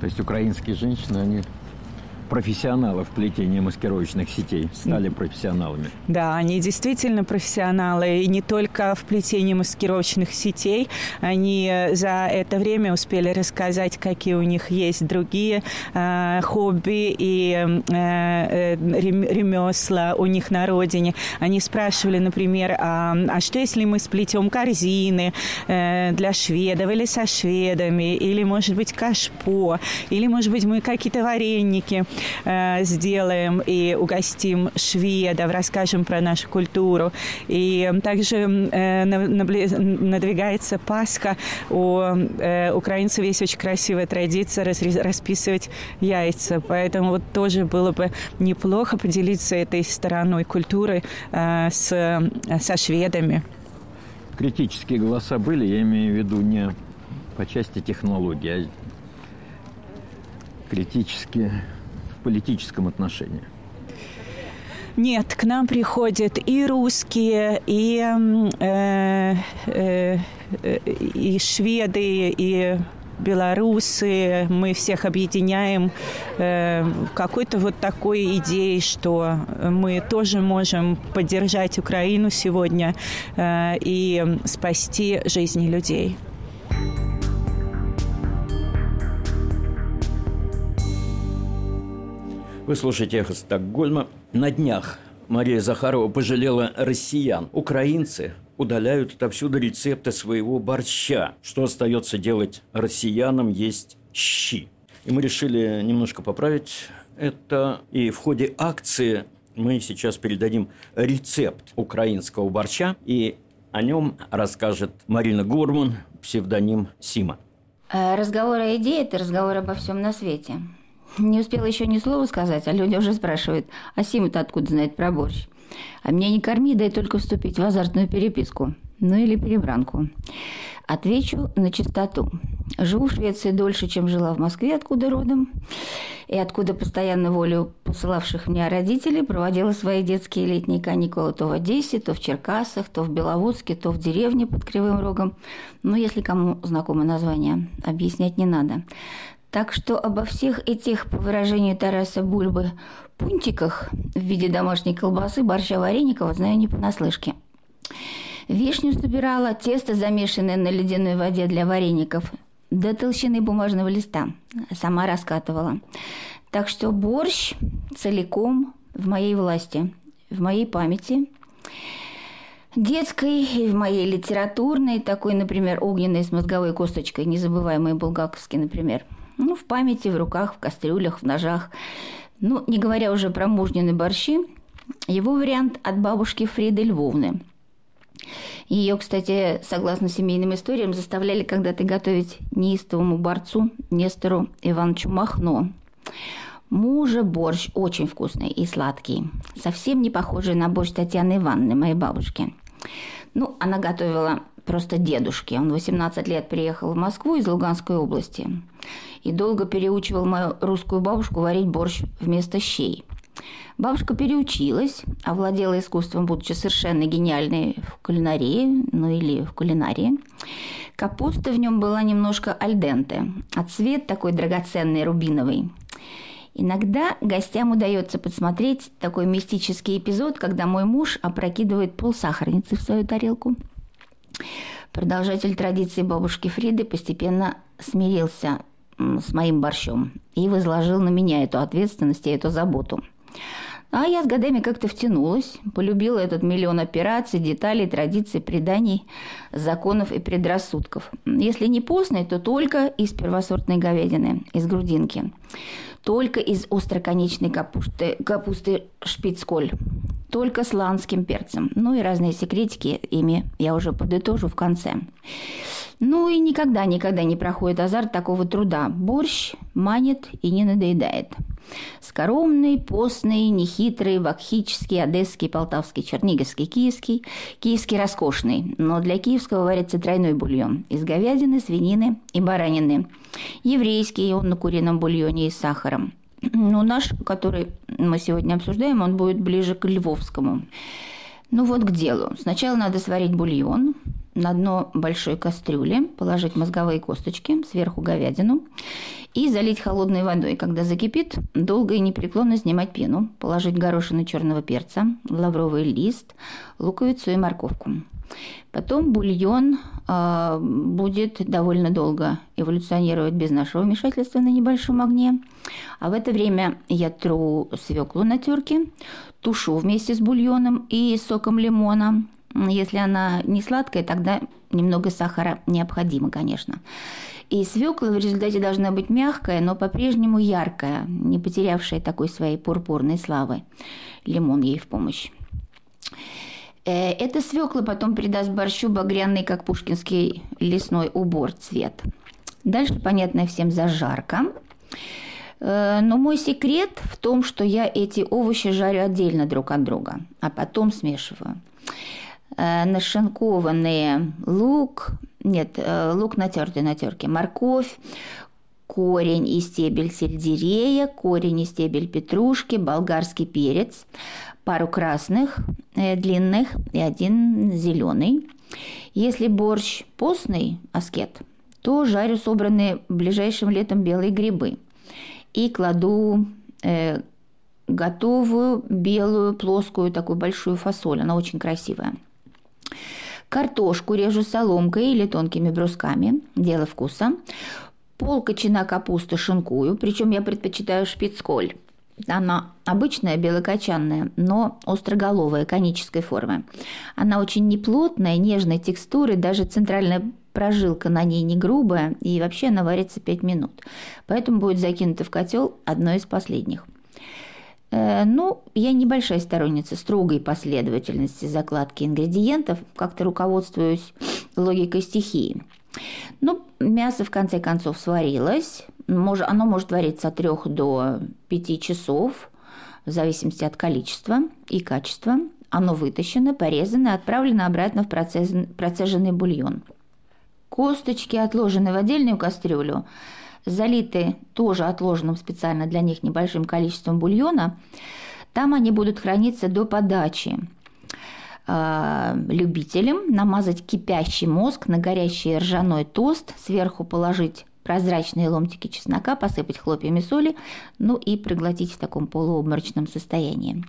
S1: То есть украинские женщины, они профессионалы в плетении маскировочных сетей, стали профессионалами.
S5: Да, они действительно профессионалы, и не только в плетении маскировочных сетей. Они за это время успели рассказать, какие у них есть другие э, хобби и э, э ремесла у них на родине. Они спрашивали, например, а, а что если мы сплетем корзины э, для шведов или со шведами, или, может быть, кашпо, или, может быть, мы какие-то вареники э, сделаем и угостим шведов, расскажем про нашу культуру. И также э, надвигается Пасха. У э, украинцев есть очень красивая традиция расписывать яйца. Поэтому вот тоже было бы неплохо поделиться этой стороной культуры э, с, со шведами.
S1: Критические голоса были, я имею в виду не по части технологий, а критические политическом отношении?
S5: Нет, к нам приходят и русские, и, э, э, и шведы, и белорусы. Мы всех объединяем э, какой-то вот такой идеей, что мы тоже можем поддержать Украину сегодня э, и спасти жизни людей.
S1: Вы слушаете «Эхо Стокгольма». На днях Мария Захарова пожалела россиян. Украинцы удаляют отовсюду рецепты своего борща. Что остается делать россиянам? Есть щи. И мы решили немножко поправить это. И в ходе акции мы сейчас передадим рецепт украинского борща. И о нем расскажет Марина Гурман, псевдоним Сима.
S6: Э, разговор о идее – это разговор обо всем на свете. Не успела еще ни слова сказать, а люди уже спрашивают, а Сима-то откуда знает про борщ? А меня не корми, дай только вступить в азартную переписку. Ну или перебранку. Отвечу на чистоту. Живу в Швеции дольше, чем жила в Москве, откуда родом, и откуда постоянно волю посылавших меня родителей проводила свои детские летние каникулы то в Одессе, то в Черкасах, то в Беловодске, то в деревне под Кривым Рогом. Но если кому знакомо название, объяснять не надо. Так что обо всех этих, по выражению Тараса Бульбы, пунтиках в виде домашней колбасы, борща вареникова знаю не понаслышке. Вишню собирала, тесто, замешанное на ледяной воде для вареников, до толщины бумажного листа. Сама раскатывала. Так что борщ целиком в моей власти, в моей памяти детской, и в моей литературной, такой, например, огненной с мозговой косточкой, незабываемый булгаковский, например – ну, в памяти, в руках, в кастрюлях, в ножах. Ну, не говоря уже про мужнины борщи, его вариант от бабушки Фриды Львовны. Ее, кстати, согласно семейным историям, заставляли когда-то готовить неистовому борцу Нестору Ивановичу Махно. Мужа борщ очень вкусный и сладкий, совсем не похожий на борщ Татьяны Ивановны, моей бабушки. Ну, она готовила просто дедушке. Он 18 лет приехал в Москву из Луганской области и долго переучивал мою русскую бабушку варить борщ вместо щей. Бабушка переучилась, овладела искусством, будучи совершенно гениальной в кулинарии, ну или в кулинарии. Капуста в нем была немножко альденте, а цвет такой драгоценный, рубиновый. Иногда гостям удается подсмотреть такой мистический эпизод, когда мой муж опрокидывает пол сахарницы в свою тарелку. Продолжатель традиции бабушки Фриды постепенно смирился с моим борщом и возложил на меня эту ответственность и эту заботу. А я с годами как-то втянулась, полюбила этот миллион операций, деталей, традиций, преданий, законов и предрассудков. Если не постной, то только из первосортной говядины, из грудинки. Только из остроконечной капусты, капусты шпицколь только с ланским перцем. Ну и разные секретики, ими я уже подытожу в конце. Ну и никогда-никогда не проходит азарт такого труда. Борщ манит и не надоедает. Скоромный, постный, нехитрый, вакхический, одесский, полтавский, черниговский, киевский. Киевский роскошный, но для киевского варится тройной бульон из говядины, свинины и баранины. Еврейский, он на курином бульоне и с сахаром. Ну, наш, который мы сегодня обсуждаем, он будет ближе к львовскому. Ну вот к делу. Сначала надо сварить бульон, на дно большой кастрюли положить мозговые косточки, сверху говядину и залить холодной водой. Когда закипит, долго и непреклонно снимать пену, положить горошины черного перца, лавровый лист, луковицу и морковку. Потом бульон э, будет довольно долго эволюционировать без нашего вмешательства на небольшом огне. А в это время я тру свеклу на терке, тушу вместе с бульоном и соком лимона. Если она не сладкая, тогда немного сахара необходимо, конечно. И свекла в результате должна быть мягкая, но по-прежнему яркая, не потерявшая такой своей пурпурной славы. Лимон ей в помощь. Э, эта свекла потом придаст борщу багряный, как пушкинский лесной убор, цвет. Дальше, понятно всем, зажарка. Э, но мой секрет в том, что я эти овощи жарю отдельно друг от друга, а потом смешиваю. Э, нашинкованные лук, нет, лук натертый на терке, морковь, корень и стебель сельдерея, корень и стебель петрушки, болгарский перец, пару красных э, длинных и один зеленый. Если борщ постный, аскет, то жарю собранные ближайшим летом белые грибы и кладу э, готовую белую плоскую такую большую фасоль. Она очень красивая. Картошку режу соломкой или тонкими брусками. Дело вкуса. Пол кочана капусты шинкую, причем я предпочитаю шпицколь. Она обычная, белокочанная, но остроголовая, конической формы. Она очень неплотная, нежной текстуры, даже центральная прожилка на ней не грубая, и вообще она варится 5 минут. Поэтому будет закинута в котел одной из последних. Э, ну, я небольшая сторонница строгой последовательности закладки ингредиентов, как-то руководствуюсь логикой стихии. Ну, мясо в конце концов сварилось, оно может вариться от 3 до 5 часов, в зависимости от количества и качества. Оно вытащено, порезано, отправлено обратно в процеженный бульон. Косточки отложены в отдельную кастрюлю, залиты тоже отложенным специально для них небольшим количеством бульона. Там они будут храниться до подачи. А, любителям намазать кипящий мозг на горящий ржаной тост, сверху положить прозрачные ломтики чеснока, посыпать хлопьями соли, ну и проглотить в таком полуобморочном состоянии.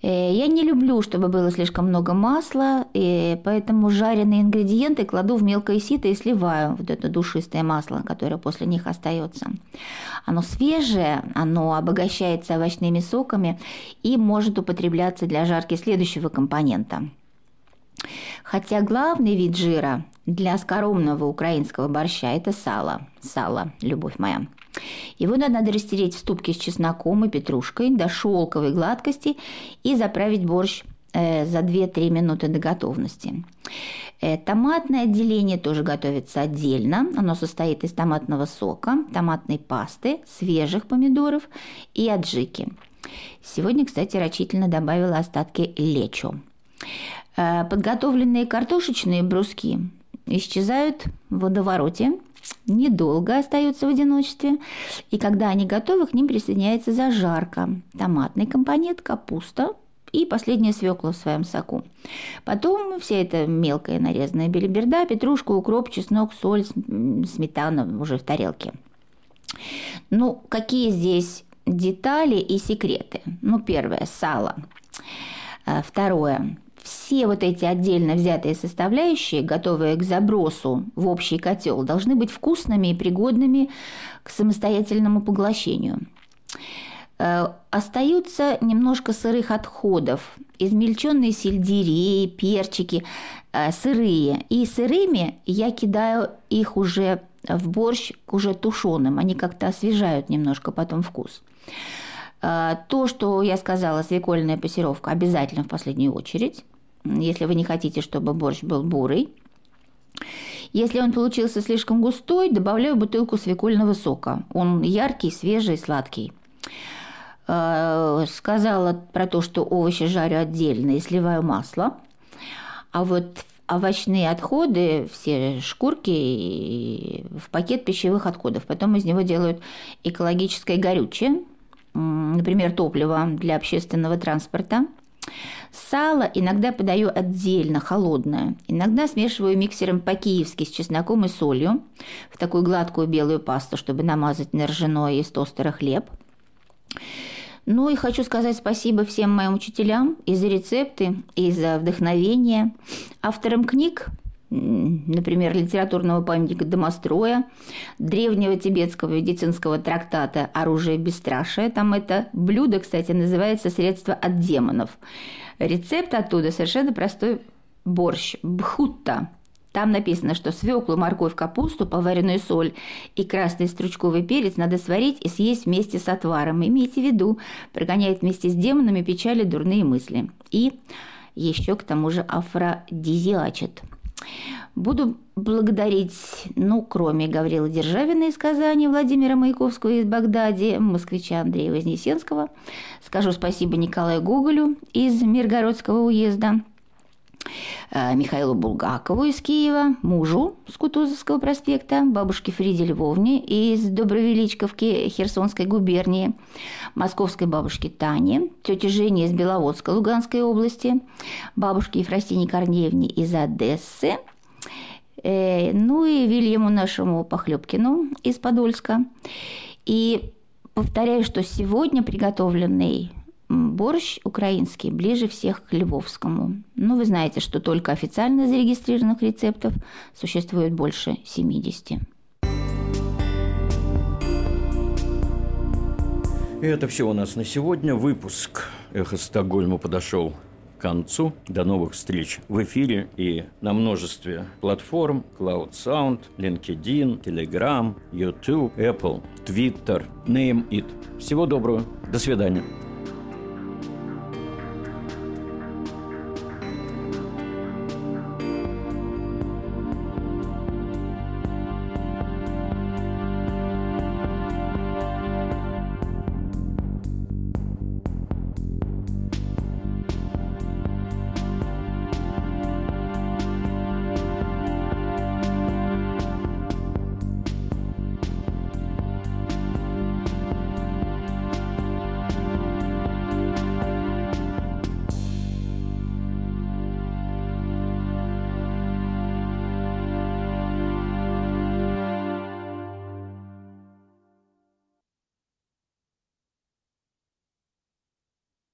S6: Э, я не люблю, чтобы было слишком много масла, и поэтому жареные ингредиенты кладу в мелкое сито и сливаю вот это душистое масло, которое после них остается. Оно свежее, оно обогащается овощными соками и может употребляться для жарки следующего компонента – Хотя главный вид жира для скоромного украинского борща – это сало. Сало, любовь моя. Его надо растереть в ступке с чесноком и петрушкой до шелковой гладкости и заправить борщ э, за 2-3 минуты до готовности. Э, томатное отделение тоже готовится отдельно. Оно состоит из томатного сока, томатной пасты, свежих помидоров и аджики. Сегодня, кстати, рачительно добавила остатки лечо. Э, подготовленные картошечные бруски исчезают в водовороте, недолго остаются в одиночестве, и когда они готовы, к ним присоединяется зажарка, томатный компонент, капуста и последняя свекла в своем соку. Потом вся эта мелкая нарезанная белиберда, петрушка, укроп, чеснок, соль, сметана уже в тарелке. Ну, какие здесь детали и секреты? Ну, первое – сало. А, второе все вот эти отдельно взятые составляющие, готовые к забросу в общий котел, должны быть вкусными и пригодными к самостоятельному поглощению. Э, остаются немножко сырых отходов, измельченные сельдерей, перчики, э, сырые. И сырыми я кидаю их уже в борщ уже тушеным, они как-то освежают немножко потом вкус. Э, то, что я сказала, свекольная пассировка обязательно в последнюю очередь если вы не хотите, чтобы борщ был бурый. Если он получился слишком густой, добавляю бутылку свекольного сока. Он яркий, свежий, сладкий. Э, сказала про то, что овощи жарю отдельно и сливаю масло. А вот овощные отходы, все шкурки в пакет пищевых отходов. Потом из него делают экологическое горючее, например, топливо для общественного транспорта – Сало иногда подаю отдельно, холодное. Иногда смешиваю миксером по-киевски с чесноком и солью в такую гладкую белую пасту, чтобы намазать на ржаное из тостера хлеб. Ну и хочу сказать спасибо всем моим учителям и за рецепты, и за вдохновение. Авторам книг например, литературного памятника домостроя, древнего тибетского медицинского трактата «Оружие бесстрашия». Там это блюдо, кстати, называется «Средство от демонов». Рецепт оттуда совершенно простой борщ – бхутта. Там написано, что свеклу, морковь, капусту, поваренную соль и красный стручковый перец надо сварить и съесть вместе с отваром. Имейте в виду, прогоняет вместе с демонами печали дурные мысли. И еще к тому же афродизиачит – Буду благодарить, ну, кроме Гаврила Державина из Казани, Владимира Маяковского из Багдади, москвича Андрея Вознесенского. Скажу спасибо Николаю Гоголю из Миргородского уезда, Михаилу Булгакову из Киева, мужу с Кутузовского проспекта, бабушке Фриде Львовне из Добровеличковки Херсонской губернии, московской бабушке Тане, тете Жене из Беловодска Луганской области, бабушке Ефросине Корнеевне из Одессы – Э, ну и Вильяму нашему Похлебкину из Подольска. И повторяю, что сегодня приготовленный борщ украинский ближе всех к львовскому. Ну, вы знаете, что только официально зарегистрированных рецептов существует больше 70.
S1: И это все у нас на сегодня. Выпуск «Эхо Стокгольма» подошел концу. До новых встреч в эфире и на множестве платформ Cloud Sound, LinkedIn, Telegram, YouTube, Apple, Twitter, Name It. Всего доброго. До свидания.